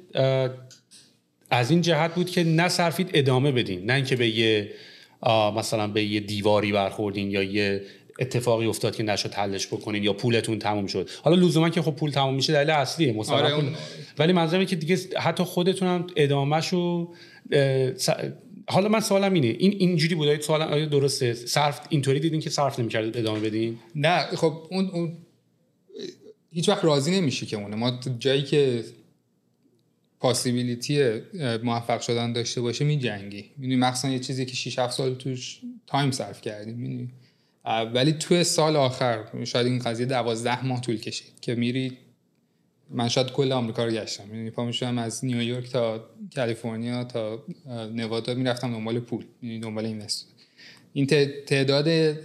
از این جهت بود که نه صرفید ادامه بدین نه اینکه به یه مثلا به یه دیواری برخوردین یا یه اتفاقی افتاد که نشد حلش بکنین یا پولتون تموم شد. حالا لزوما که خب پول تموم میشه دلیل اصلیه مثلا آره. ولی منظورم که دیگه حتی خودتون هم ادامهشو حالا من سوالم اینه این اینجوری بود؟ سوال آیا درسته؟ صرف اینطوری دیدین که صرف نمی‌کردید ادامه بدین؟ نه خب اون, اون هیچ وقت راضی نمیشه که اونه. ما جایی که پاسیبیلیتی موفق شدن داشته باشه می جنگی. می‌دونی مخصوصا یه چیزی که 6 7 سال توش تایم صرف کردیم می‌دونی؟ ولی توی سال آخر شاید این قضیه دوازده ماه طول کشید که میری من شاید کل آمریکا رو گشتم. یعنی پا می‌شدم از نیویورک تا کالیفرنیا تا نوادا می‌رفتم دنبال پول یعنی دنبال اینوست این تعداد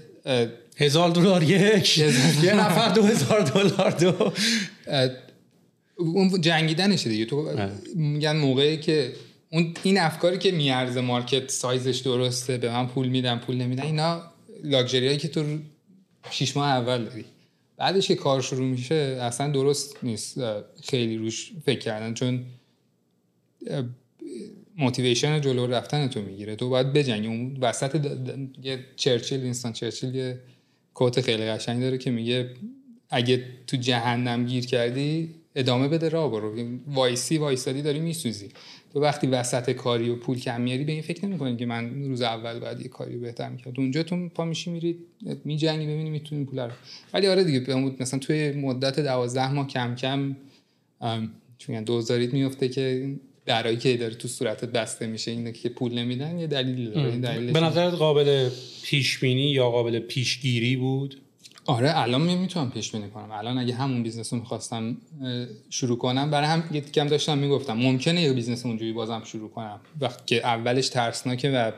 هزار دلار یک. یه نفر دو هزار دلار دو. اون جنگیدنشه دیگه. تو میگن موقعی که اون این افکاری که میارزه مارکت سایزش درسته به من پول میدم پول نمیدن اینا لاکچری هایی که تو شیش ماه اول داری. بعدش که کار شروع میشه اصلا درست نیست. خیلی روش فکر کردن چون motivation جلو رفتن تو می‌گیره. تو باید بجنگی. اون وسط یه چرچیل وینستون چرچیل یه quote خیلی قشنگ داره که میگه اگه تو جهنم گیر کردی ادامه بده راه برو. وایسی وایسادی داری میسوزی. تو وقتی وسط کاری و پول کم میاری به این فکر نمی‌کنی که من روز اول بعد یه کاری بهتر می‌کرد اونجا تو پا میشی میری میجنگی ببینی می‌تونی پول رو. ولی آره دیگه مثلا توی مدت دوازده ماه کم کم چون دوزاریت میفته که درایی که داره تو صورتت بسته میشه اینه که پول نمیدن یه دلیلی داره. به نظرت قابل پیش بینی یا قابل پیشگیری بود؟ آره الان می‌تونم پیش بینی کنم. الان اگه همون business رو می‌خواستم شروع کنم برای هم یه کم داشتم می‌گفتم ممکنه یه business اونجوری بازم شروع کنم. وقتی که اولش ترسناکه و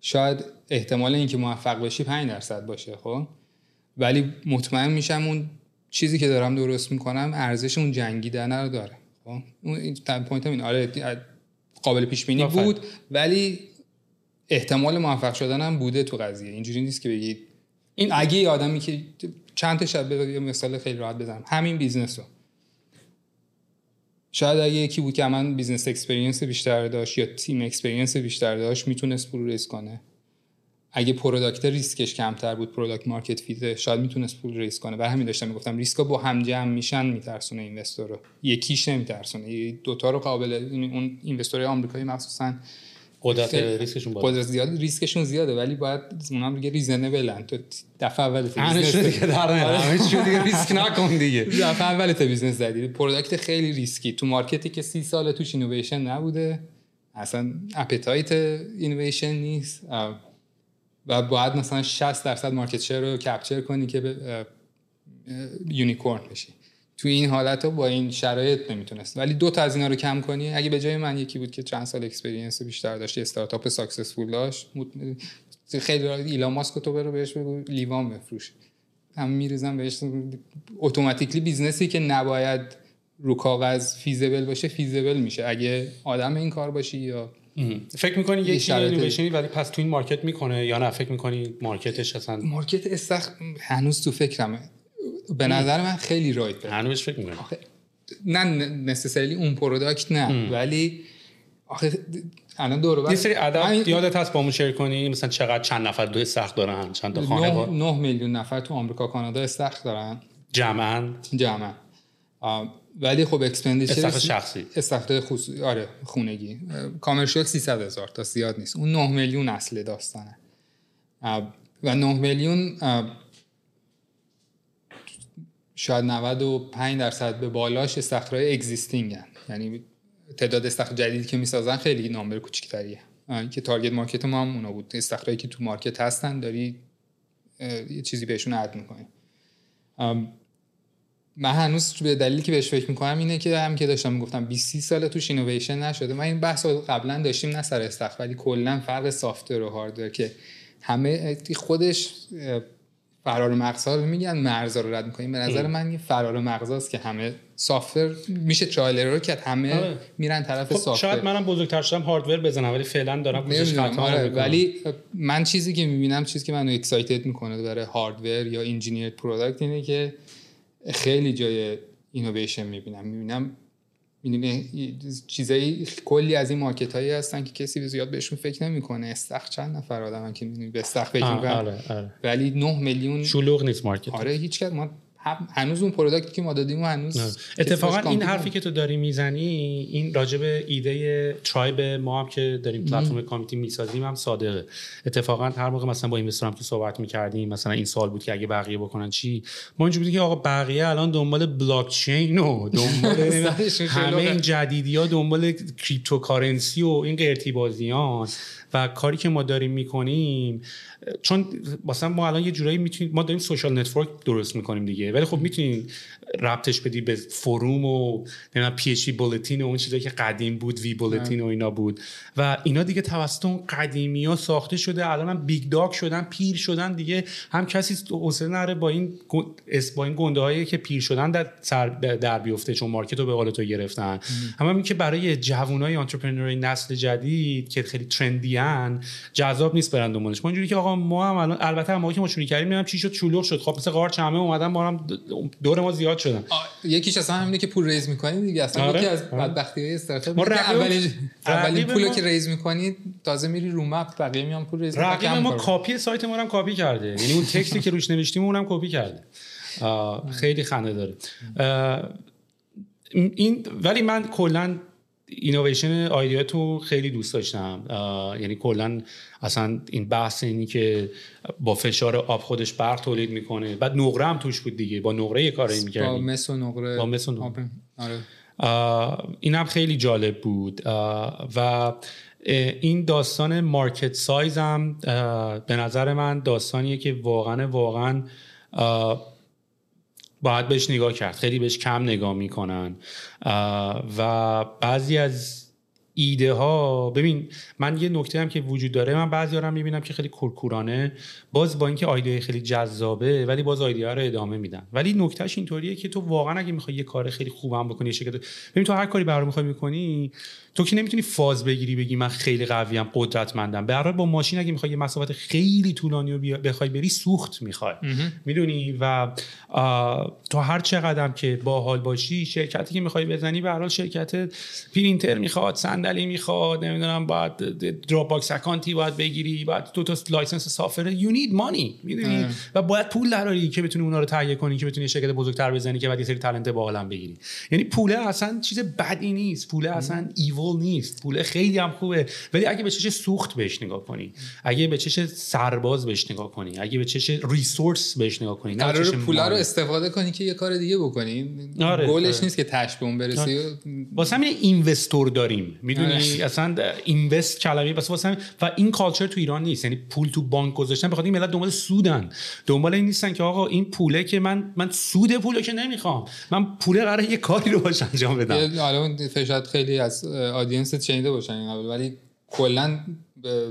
شاید احتمال اینکه موفق بشی 5 درصد باشه خب؟ ولی مطمئن میشم اون چیزی که دارم درست می‌کنم ارزش اون جنگیدن رو داره خب؟ اون point این آره قابل پیش بینی بود ولی احتمال موفق شدنم بوده تو قضیه. اینجوری نیست که بگید این اگه یه آدمی که چند تا شب یه مثال خیلی راحت بزنم. همین business رو. شاید اگه یکی بود که من business experience بیشتر داشت یا team experience بیشتر داشت می‌تونست پول raise کنه. اگه product ریسکش کمتر بود product market fit شاید می‌تونست پول raise کنه. برای همین داشتم می‌گفتم ریسکا با هم جمع میشن میترسونه investor رو یکیش نمیترسونه. دوتا رو قابل اون investor های آمریکایی مخصوصا قدرت ریسکشون بالا. قدرت زیاد ریسکشون زیاده ولی باید اونم دیگه reasonable ن تو دفعه اول business دیگه در همه چی دیگه ریسک نکن دیگه. دفعه اول تو business زدی. product خیلی ریسکی. تو market ی که سی سال توش اینویشن نبوده. اصلا appetite innovation نیست. و باید مثلا 60 درصد market share رو capture کنی که به unicorn بشی. تو این حالت با این شرایط نمی‌تونست. ولی دو تا از اینا رو کم کنی اگه به جای من یکی بود که چند سال experience بیشتر داشت استارتاپ successful داشت خیلی ایلان ماسک تو برو بهش بگو لیوان بفروش. هم میریزم بهش automatically business ی که نباید رو کاغذ feasible باشه feasible میشه. اگه آدم این کار باشی یا فکر می‌کنی یکی اینویشنی ولی پس تو این market می‌کنه یا نه؟ فکر می‌کنی market ش اصلا market استخر هنوز تو فکرمه. به نظر من خیلی ripe هنوز فکر می‌کنم نه necessarily اون product نه. ولی آخه الان دور یه سری عدد یادت هست با share کنی؟ مثلا چقدر چند نفر دو استخر دارن؟ چند تا خانه 9, 9 میلیون نفر تو آمریکا کانادا استخر دارن. جمعا. جمعا. ولی خب expenditure استخر شخصی. استخر خصوصی آره خونگی. commercial 300 هزار تا زیاد نیست. اون 9 میلیون اصل داستانه. و 9 میلیون شاید 95 درصد به بالاش استخرهای existing هن. یعنی تعداد استخر جدیدی که می‌سازن خیلی number کوچیک‌تریه که target market ما هم اونا بود. استخرایی که تو market هستن داری یه چیزی بهشون عد می‌کنی. من هنوز به دلیلی که بهش فکر می‌کنم اینه که هم که داشتم می‌گفتم 20 سال توش اینویشن نشده. من این بحث قبلا داشتیم نه سر استخر. ولی کلا فرق سافتور و هاردور که همه خودش فرار مغزها رو میگن مرزا رو رد می‌کنیم. به نظر من یه فرار مغزاست که همه سافتور میشه ترایلر رو که همه آره. میرن طرف خب سافتور شاید منم بزرگتر شدم هاردور بزنم ولی فعلا دارم کوشش آره. ولی من چیزی که می‌بینم چیزی که منو excited می‌کنه برای hardware یا engineer product اینه که خیلی جای اینویشن می‌بینم. می‌بینم می‌دونی چیزایی کلی از این market هایی هستن که کسی زیاد بهشون فکر نمی‌کنه. استخر چند نفر آدم که می‌دونی به استخر فکر می‌کنن. آره، آره. ولی 9 میلیون شلوغ نیست market آره هیچ ما هنوز اون product ی که ما دادیم و هنوز اتفاقا این حرفی که تو داری می‌زنی این راجب ایده Tribe ما هم که داریم پلتفرم community می‌سازیم هم صادقه. اتفاقا هر موقع مثلا با investor ام تو صحبت می‌کردیم مثلا این سوال بود که اگه بقیه بکنن چی؟ ما اینجوری بودیم که آقا بقیه الان دنبال بلاک چین و دنبال همه این جدیدی ها دنبال cryptocurrency و این قرتی بازیان و کاری که ما داریم می‌کنیم چون مثلا ما الان یه جورایی می‌تونیم ما داریم social network درست می‌کنیم دیگه. ولی خب می‌تونین ربطش بدی به forum و نمی‌دونم PHP Bulletin و اون چیزایی که قدیم بود vBulletin و اینا بود. و اینا دیگه توسط اون قدیمی ها ساخته شده الان هم big dog شدن پیر شدن دیگه. هم کسی حوصله نداره با این با این گنده هایی که پیر شدن در سر در بیفته چون market رو به قول تو گرفتن. هم همین که برای جوانای entrepreneur ی نسل جدید که خیلی trendy ان جذاب نیست برند دنبالش. ما اینجوری که آقا ما هم الان البته ما که ما شروع کردیم چی شد؟ شلوغ شد. خب مثل قارچ همه اومدن ما هم دور ما زیاد شدن یکیش اصلا همینه که پول raise می‌کنید دیگه. اصلا آره. یکی از آره. بدبختی های استارتاپ ما اینه که رقیب- اولین اولین رقیب پول ما- که raise می‌کنید تازه میری رو map بقیه میان پول raise می‌کنن، رقیب ما کاپی سایت ما هم کاپی کرده. یعنی اون text ی که روش نوشتیم اونم کپی کرده. خیلی خنده داره. این ولی من کلا innovation idea تو خیلی دوست داشتم. یعنی کلا اصلا این بحث اینی که با فشار آب خودش برق تولید می‌کنه. بعد نقره هم توش بود دیگه. با نقره یه کاری با می‌کردیم مس و نقره. با مس و نقره. آره. اینم خیلی جالب بود. و این داستان مارکت سایز هم به نظر من داستانیه که واقعا واقعا باید بهش نگاه کرد. خیلی بهش کم نگاه می‌کنن. و بعضی از ایده ها ببین من یه نکته هم که وجود داره من بعضی رو می‌بینم که خیلی کورکورانه. باز با اینکه ایده خیلی جذابه ولی باز ایده ها رو ادامه میدن. ولی نکتهش اینطوریه که تو واقعا اگه می‌خوای یه کار خیلی خوبم بکنی شرکت ببین تو هر کاری برام می‌خوای می‌کنی تو که نمی‌تونی فاز بگیری بگی من خیلی قویم قدرتمندم. به هر با ماشین اگه می‌خوای یه مسافت خیلی طولانی رو بخوای بری سوخت می‌خوای. می‌دونی؟ و تو هر چقدرم که باحال باشی شرکتی که می‌خوای بزنی به هر حال شرکت پرینتر می‌خواد صندلی می‌خواد نمی‌دونم باید Dropbox account ی باید بگیری باید دو تا license software you need money. می‌دونی؟ و باید پول دراری که بتونی اونا رو تهیه کنی که بتونی شرکت بزرگتر بزنی که بعد یه سری talent باحالم بگیری. یعنی پوله اصلا چیز بدی نیست. پوله اصلا evil نیست. پوله خیلی هم خوبه. ولی اگه به چش سوخت بهش نگاه کنی اگه به چش سرباز بهش نگاه کنی اگه به چش resource بهش نگاه کنی قرار پولا رو. استفاده کنی که یه کار دیگه بکنی. آره، گلش آره. نیست که تش به اون برسی واسه همین اینوستور داریم. می‌دونی؟ آره. اصلا اینوست کلمه بس واسه و این کالچر تو ایران نیست. یعنی پول تو بانک گذاشتن بخاطر این ملت دنبال سودن. دنبال این نیستن که آقا این پوله که من من سود پولو که نمی‌خوام. من پوله قراره یه کاری رو باش انجام بدم. حالا اون شاید خیلی از آدینس شنیده باشن این قبل. ولی کلا به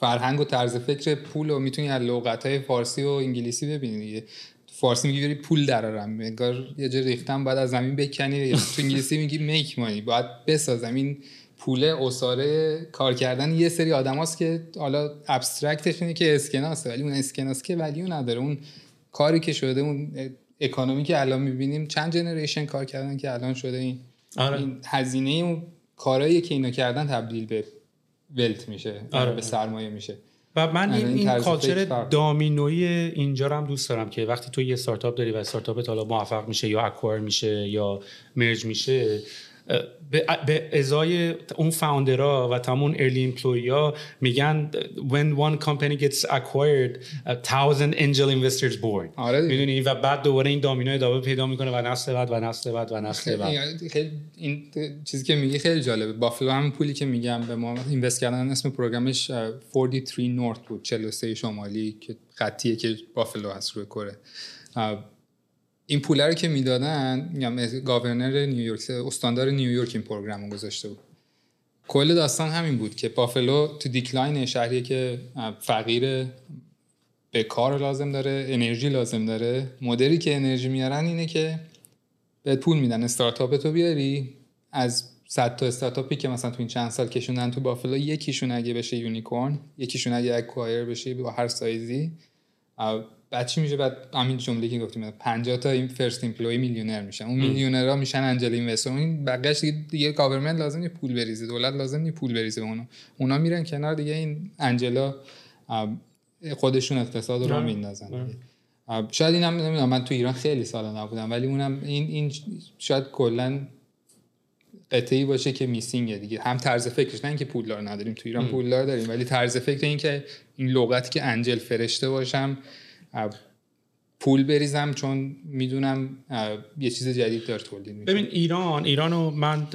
فرهنگ و طرز فکر پول رو می‌تونی از لغت های فارسی و انگلیسی ببینی دیگه. فارسی میگی بری پول درارم انگار یه جا ریختم بعد از زمین بکنی. تو انگلیسی میگی میک مانی باید بسازم. این پول اساره کار کردن یه سری آدماست که حالا ابسترکتش اینه که اسکناسه. ولی اون اسکناس که ولیو نداره. اون کاری که شده اون اکانومی که الان می‌بینیم چند جنریشن کار کردن که الان شده این آره. این هزینه اون کارهایی که اینا کردن تبدیل به ولت میشه آره. به سرمایه میشه و من این, این culture. domino ی اینجا رو هم دوست دارم که وقتی تو یه استارتاپ داری و استارتاپت حالا موفق میشه یا acquire میشه یا merge میشه به, ازای اون founder ها و تمام early employee ها میگن when one company gets acquired a thousand angel investors born آره. می‌دونی؟ و بعد دوباره این domino ادامه پیدا می‌کنه و نسل بعد و نسل بعد و نسل بعد. خیلی, این چیزی که میگی خیلی جالبه. بوفالو هم پولی که میگم به ما invest کردن اسم program ش اه، 43North بود 43 شمالی که خطیه که بوفالو هست روی کره. این پول رو که می‌دادن میگم governor نیویورک استاندار نیویورک این program رو گذاشته بود. کل داستان همین بود که بافلو تو decline شهریه که فقیر به کار لازم داره انرژی لازم داره مدلی که انرژی میارن اینه که بهت پول میدن. استارتاپ تو بیاری از 100 تا استارتاپی که مثلا تو این چند سال کشوندن تو بافلو یکیشون اگه بشه unicorn یکیشون اگه acquire بشه با هر سایزی بعد چی میشه؟ بعد همین جمله که گفتیم 50 تا این first employee میلیونر میشن. اون میلیونرها میشن angel investor. این بقیش دیگه, دیگه government لازم نیست پول بریزه دولت لازم نیست پول بریزه به اونا. اونا میرن کنار دیگه این angel ا خودشون اقتصاد رو میندازن شاید اینم نمی‌دونم من تو ایران خیلی سال نبودم ولی اونم این این شاید کلا قطعه‌ای باشه که missing ه دیگه. هم طرز فکرش نه اینکه پولدار نداریم. تو ایران پولدار داریم ولی طرز فکر این که این لغتی که انجل فرشته باشم پول بریزم چون می‌دونم یه چیز جدید داره تولید میشه. ببین ایران ایرانو من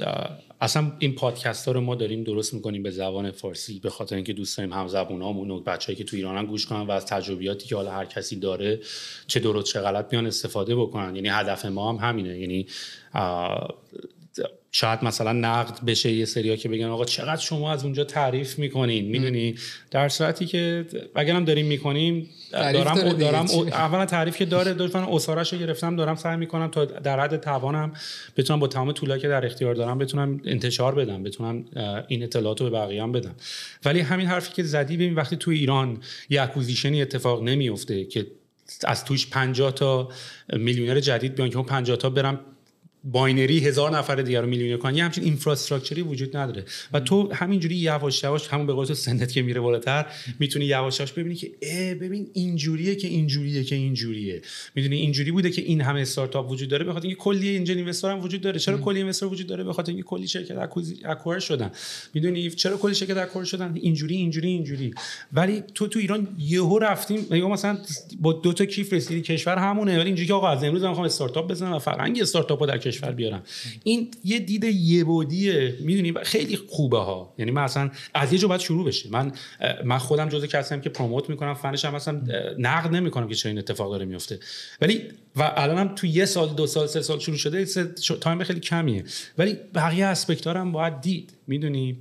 اصلا این پادکست ها رو ما داریم درست می‌کنیم به زبان فارسی به خاطر اینکه دوست داریم هم زبونامون و بچه‌ای که تو ایران هم گوش کنن و از تجربیاتی که حالا هر کسی داره چه درست چه غلط بیان استفاده بکنن. یعنی هدف ما هم همینه. یعنی شاید مثلا نقد بشه یه سریا که بگن آقا چقدر شما از اونجا تعریف می‌کنین؟ می‌دونی؟ در صورتی که اگرم داریم می‌کنیم دارم داره. دارم اولا تعریف که داره دوستان اسارش رو گرفتم دارم سعی می‌کنم تا در حد توانم بتونم با تمام طولایی که در اختیار دارم بتونم انتشار بدم بتونم این اطلاعات رو به بقیه هم بدم. ولی همین حرفی که زدی ببین وقتی تو ایران یه اکوزیشنی اتفاق نمیفته که از توش 50 تا میلیونر جدید بیان که اون 50 تا برم باینری هزار نفر دیگر رو میلیونر کنن یه همچین اینفراستراکچری وجود نداره. و تو همینجوری یواش یواش همون به قول سنت که میره بالاتر می‌تونی یواش یواش ببینی که اه ببین اینجوریه که اینجوریه که اینجوریه. می‌دونی اینجوری بوده که این همه استارتاپ وجود داره بخاطر اینکه کلی اینجل اینوستر هم وجود داره. چرا کلی اینوستر وجود داره؟ بخاطر اینکه کلی شرکت اکوار شدن. می‌دونی چرا کلی شرکت اکوار شدن؟ اینجوری اینجوری اینجوری. ولی تو تو ایران یهو رفتیم میگم مثلا با دو تا کیف رسیدی. کشور همونه. ولی اینجوری که آقا از امروز من می‌خوام استارتاپ بزنم و فرهنگ استارتاپ در کشور بیارم. این یه دید یه بعدیه. می‌دونی؟ خیلی خوبه ها. یعنی من اصلا از یه جا باید شروع بشه. من من خودم جزء کسیم که promote می‌کنم فنش هم اصلا نقد نمی‌کنم که چه این اتفاق داره میفته ولی و الانم تو یه سال دو سال سه سال شروع شده time خیلی کمیه. ولی بقیه aspect هم باید دید. می‌دونی؟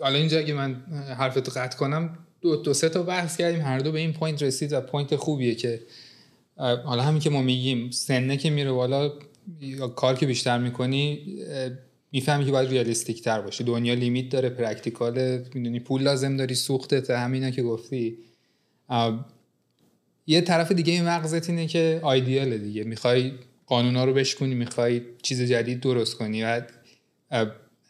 حالا اینجا اگه من حرفتو قطع کنم دو, دو سه تا بحث کردیم. هر دو به این point رسید و point خوبیه که حالا همین که ما میگیم سنه که میره بالا کار که بیشتر می‌کنی می‌فهمی که باید realistic تر باشه دنیا limit داره practical می‌دونی پول لازم داری سوختت همینا که گفتی. یه طرف دیگه این مغزت اینه که آیدیاله دیگه. می‌خوای قانونا رو بشکنی می‌خوای چیز جدید درست کنی. و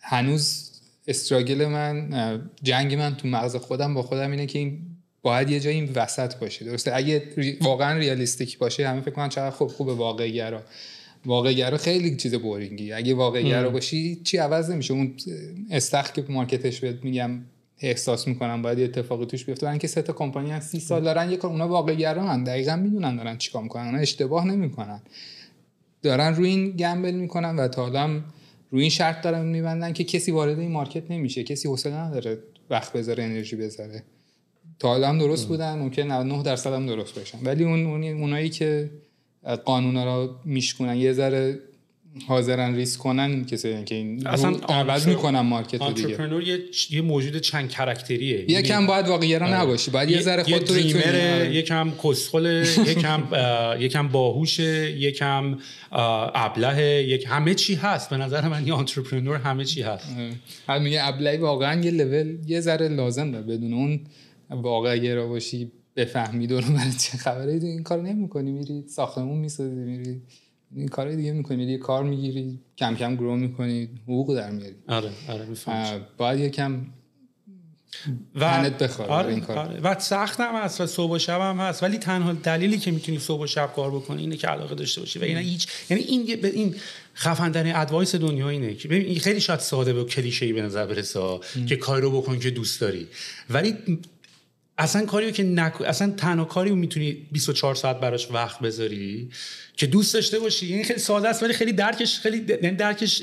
هنوز struggle من جنگ من تو مغز خودم با خودم اینه که این باید یه جایی این وسط باشه. درسته؟ اگه واقعا ریالیستیک باشه همه فکر کنن چقدر خوب خوب واقعی گرا واقعی گرا خیلی چیز بورینگی اگه واقعی گرا باشی چی عوض نمیشه. اون استخ که مارکتش بهت میگم احساس می‌کنم باید یه اتفاقی توش بیفته. برای اینکه سه تا کمپانی از 30 سال دارن یه کار اونا واقعی گرا دقیقا می‌دونن دارن چیکار می‌کنن. اونا اشتباه نمی‌کنن. دارن روی این گمبل می‌کنن و تا حالا روی این شرط دارن میبندن که کسی وارد این مارکت نمیشه. کسی حوصله نداره وقت بذاره انرژی بذاره. تا حالا هم درست بودن ممکن 99 درصد هم درست باشن. ولی اون اونایی که قانونا رو میشکنن یه ذره حاضرن ریسک کنن کسی که این اصلا عوض می‌کنن مارکت رو دیگه. یه یه موجود چند کراکتریه یکم یعنی باید واقعی آره. نباشی باید یه ذره خودت رو یکم کسخل یکم یکم باهوشه یکم ابله یک همه چی هست. به نظر من یه آنترپرنور همه چی هست. حالا میگه ابله واقعا یه لول یه ذره لازم داره بدون اون واقعی را باشی بفهمی دور برای چه خبره این کار نمی‌کنی میری ساختمون می‌سازی میری این کار دیگه می‌کنی میری کار می‌گیری کم کم گرو می‌کنی حقوق در میاری. آره آره می‌فهمم. باید یکم و آره، این کار. آره. و سخت هم هست و صبح و شب هم هست ولی تنها دلیلی که می‌تونی صبح و شب کار بکنی اینه که علاقه داشته باشی و اینا هیچ یعنی این به این خفن ادوایس دنیا اینه که ببین این خیلی شاید ساده و کلیشه ای به نظر برسه که کار رو بکن که دوست داری. ولی اصلا کاریو که نک... اصلا تنها کاری رو می‌تونی 24 ساعت براش وقت بذاری که دوست داشته باشی. یعنی خیلی ساده است ولی خیلی درکش خیلی یعنی درکش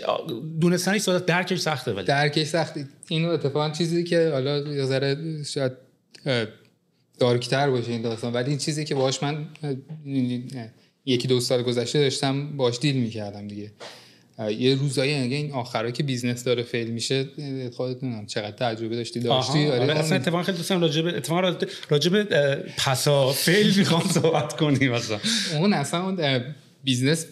دونستنش ساده درکش سخته ولی. درکش سخته. اینو اتفاقا چیزی که حالا یه ذره شاید دارکتر باشه این داستان ولی این چیزی که باهاش من یکی دو سال گذشته داشتم باش deal می‌کردم دیگه. یه روزایی اگه این آخرا که business داره fail میشه خودت نمی‌دونم چقدر تجربه داشتی داشتی؟ آره, آره اصلا اتفاقا خیلی دوستم راجع به اتفاقا راجع به پسا fail می‌خوام صحبت کنیم مثلا اون اصلا اون business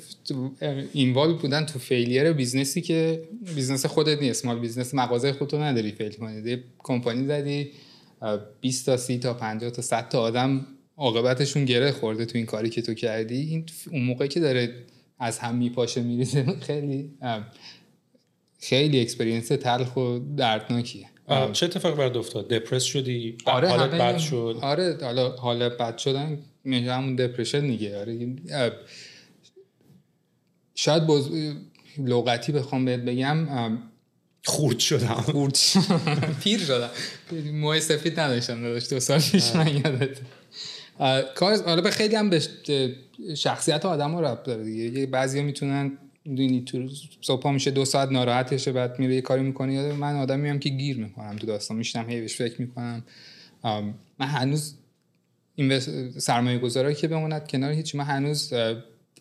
involve بودن تو failure business ی که business خودت نیست. مال business مغازه خودتو نداری fail کنی. یه کمپانی زدی 20 تا 30 تا 50 تا 100 تا آدم عاقبتشون گره خورده تو این کاری که تو کردی. این اون موقعی که داره از هم میپاشه میریزه. خیلی خیلی experience تلخ و دردناکیه. چه اتفاق برات افتاد؟ دپرس شدی؟ آره حالت بد شد؟ آره حالا حال بد شدن میشه همون depression دیگه. آره شاید باز لغتی بخوام بهت بگم خورد شدم. خورد. پیر شدم. موه سفید نداشتم داشت دو سال پیش من یادت. کار حالا به خیلی هم به شخصیت آدم رو ربط داره دیگه. بعضی می‌تونن دونی تو صبح میشه دو ساعت ناراحتشه بعد میره یه کاری می‌کنه. یا من آدمی هم که گیر می‌کنم تو داستان میشتم هی بهش فکر می‌کنم. من هنوز این سرمایه گذاره که بموند کنار هیچ من هنوز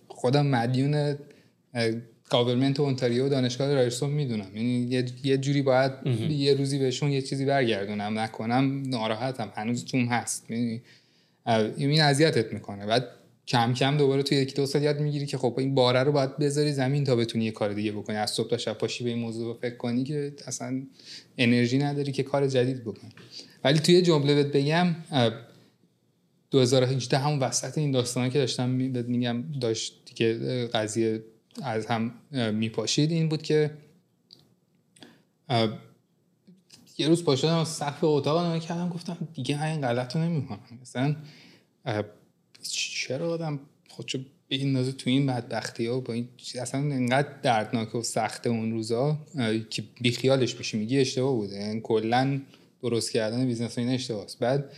خودم مدیون government اونتاریو و دانشگاه رایرسون می‌دونم. یعنی یه جوری باید یه روزی بهشون یه چیزی برگردونم نکنم ناراحتم. هنوز توم هست. یعنی این اذیتت می‌کنه. بعد کم کم دوباره توی یکی دو سال یاد می‌گیری که خب این باره رو باید بذاری زمین تا بتونی یه کار دیگه بکنی. از صبح تا شب پاشی به این موضوع فکر کنی که اصلا انرژی نداری که کار جدید بکنی. ولی توی جمله بهت بگم 2018 همون وسط این داستانه که داشتم میگم داشت که قضیه از هم میپاشید این بود که یه روز پاشدم سقف اتاق نگاه می کردم گفتم دیگه این غلط رو نمی‌کنم. مثلا چرا آدم خودشو بندازه تو این بدبختی ها؟ با این اصلا انقدر دردناک و سخته اون روزا که بیخیالش بشی میگی اشتباه بوده یعنی کلا درست کردن business این اشتباهست بعد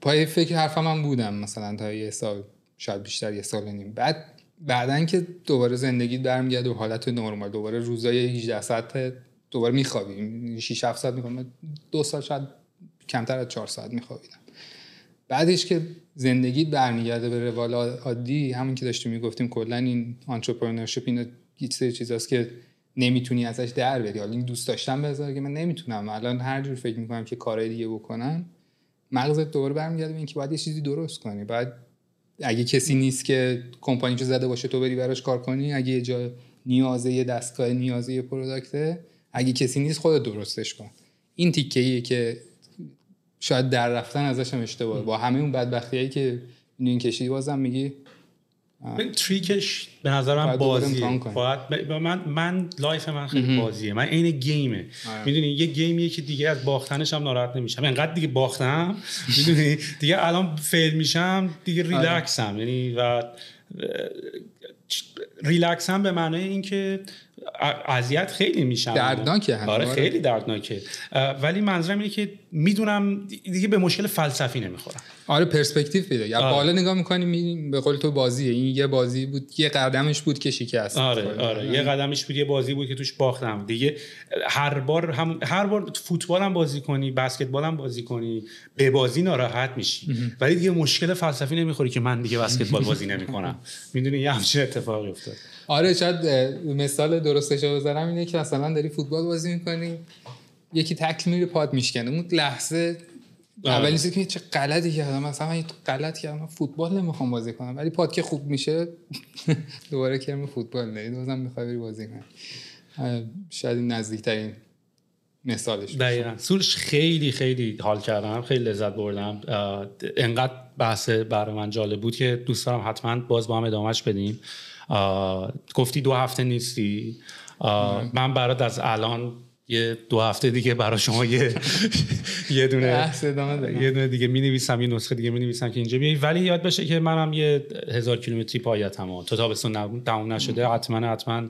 پای فکر حرفم من بودم مثلا تا یه سال شاید بیشتر یه سال نیم. بعد بعدا که دوباره زندگی برمیگرده و حالت نرمال دوباره روزای 18 ساعت دوباره میخوابیم. 6 7 ساعت می‌خوام دو سال شاید کمتر از 4 ساعت میخوابیدم. بعدش که زندگی برمیگرده به روال عادی همون که داشتیم می‌گفتیم کلا این آنترپرنورشیپ این یه سری چیزاست که نمی‌تونی ازش در بری. حالا این دوست داشتم بذار که من نمی‌تونم. الان هر جور فکر می‌کنم که کارهای دیگه بکنم مغزت دوباره برمیگرده به اینکه باید یه چیزی درست کنی. بعد اگه کسی نیست که کمپانی زده باشه تو بری براش کار کنی. اگه یه جا نیازه یه دستگاه نیازه یه product ه اگه کسی نیست خودت درستش کن. این تیکه که شاید در رفتن ازش هم اشتباه. با همه اون بدبختیایی که این کشیدی بازم میگی trick ش به نظر من بازیه. باید من من life من خیلی بازیه. من عین game ه. آره. می‌دونی یه game یه که دیگه از باختنش هم ناراحت نمیشم. انقدر دیگه باختم می‌دونی؟ دیگه الان فیل میشم دیگه آره. ریلکسم. یعنی و ریلکسم به معنای اینکه اذیت خیلی میشم. دردناکه آره, آره. خیلی دردناکه. ولی منظورم اینه که می‌دونم دیگه به مشکل فلسفی نمی‌خورم. آره پرسپکتیو پیدا. یا آره. بالا نگاه می‌کنی به قول تو بازیه. این یه بازی بود یه قدمش بود که شکست. آره آره, آره. یه قدمش بود یه بازی بود که توش باختم. دیگه هر بار هم هر بار فوتبال هم بازی کنی بسکتبال هم بازی کنی به بازی ناراحت میشی. ولی دیگه مشکل فلسفی نمی‌خوری که من دیگه بسکتبال بازی نمی‌کنم. می‌دونی یه همچین اتفاقی افتاد. آره شاید مثال درستش رو بذارم اینه که مثلا داری فوتبال بازی می‌کنی یکی تکل میره پاد میشکنه. اون لحظه آره. اولی که چه غلطی کردم مثلا من غلط کردم. فوتبال نمی‌خوام بازی کنم. ولی پاد که خوب میشه دوباره کرم فوتبال نه دوزم می‌خوای بری بازی کنی. شاید نزدیکترین مثالش دقیقا. سورش خیلی خیلی حال کردم. خیلی لذت بردم. انقدر بحث برای من جالب بود که دوست دارم حتما باز با هم ادامهش بدیم. گفتی دو هفته نیستی. من برات از الان یه دو هفته دیگه برای شما یه یه دونه یه دونه دیگه می نویسم یه نسخه دیگه می نویسم که اینجا بیایی ولی یاد بشه که منم یه هزار کیلومتری پایتم تا تابستون تموم نشده حتما حتما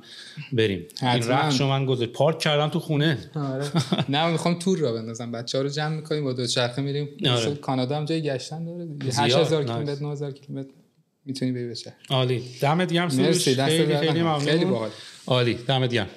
بریم. این رخش من گذاشت. پارک کردم تو خونه. آره. نه می‌خوام تور را بندازم. بچه‌ها رو جمع می‌کنیم با دو چرخه میریم. آره. کانادا هم جای گشتن داره. 8000 کیلومتر 9000 کیلومتر. میتونی بری بشه عالی دمت گرم مرسی خیلی خیلی ممنون خیلی باحال عالی دمت گرم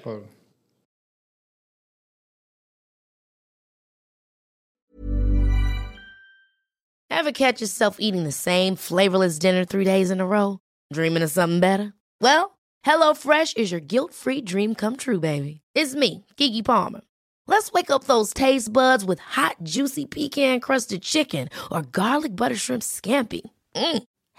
Ever catch yourself eating the same flavorless dinner three days in a row? Dreaming of something better? Well, HelloFresh is your guilt-free dream come true, baby. It's me, Kiki Palmer. Let's wake up those taste buds with hot, juicy pecan-crusted chicken or garlic butter shrimp scampi. Mm.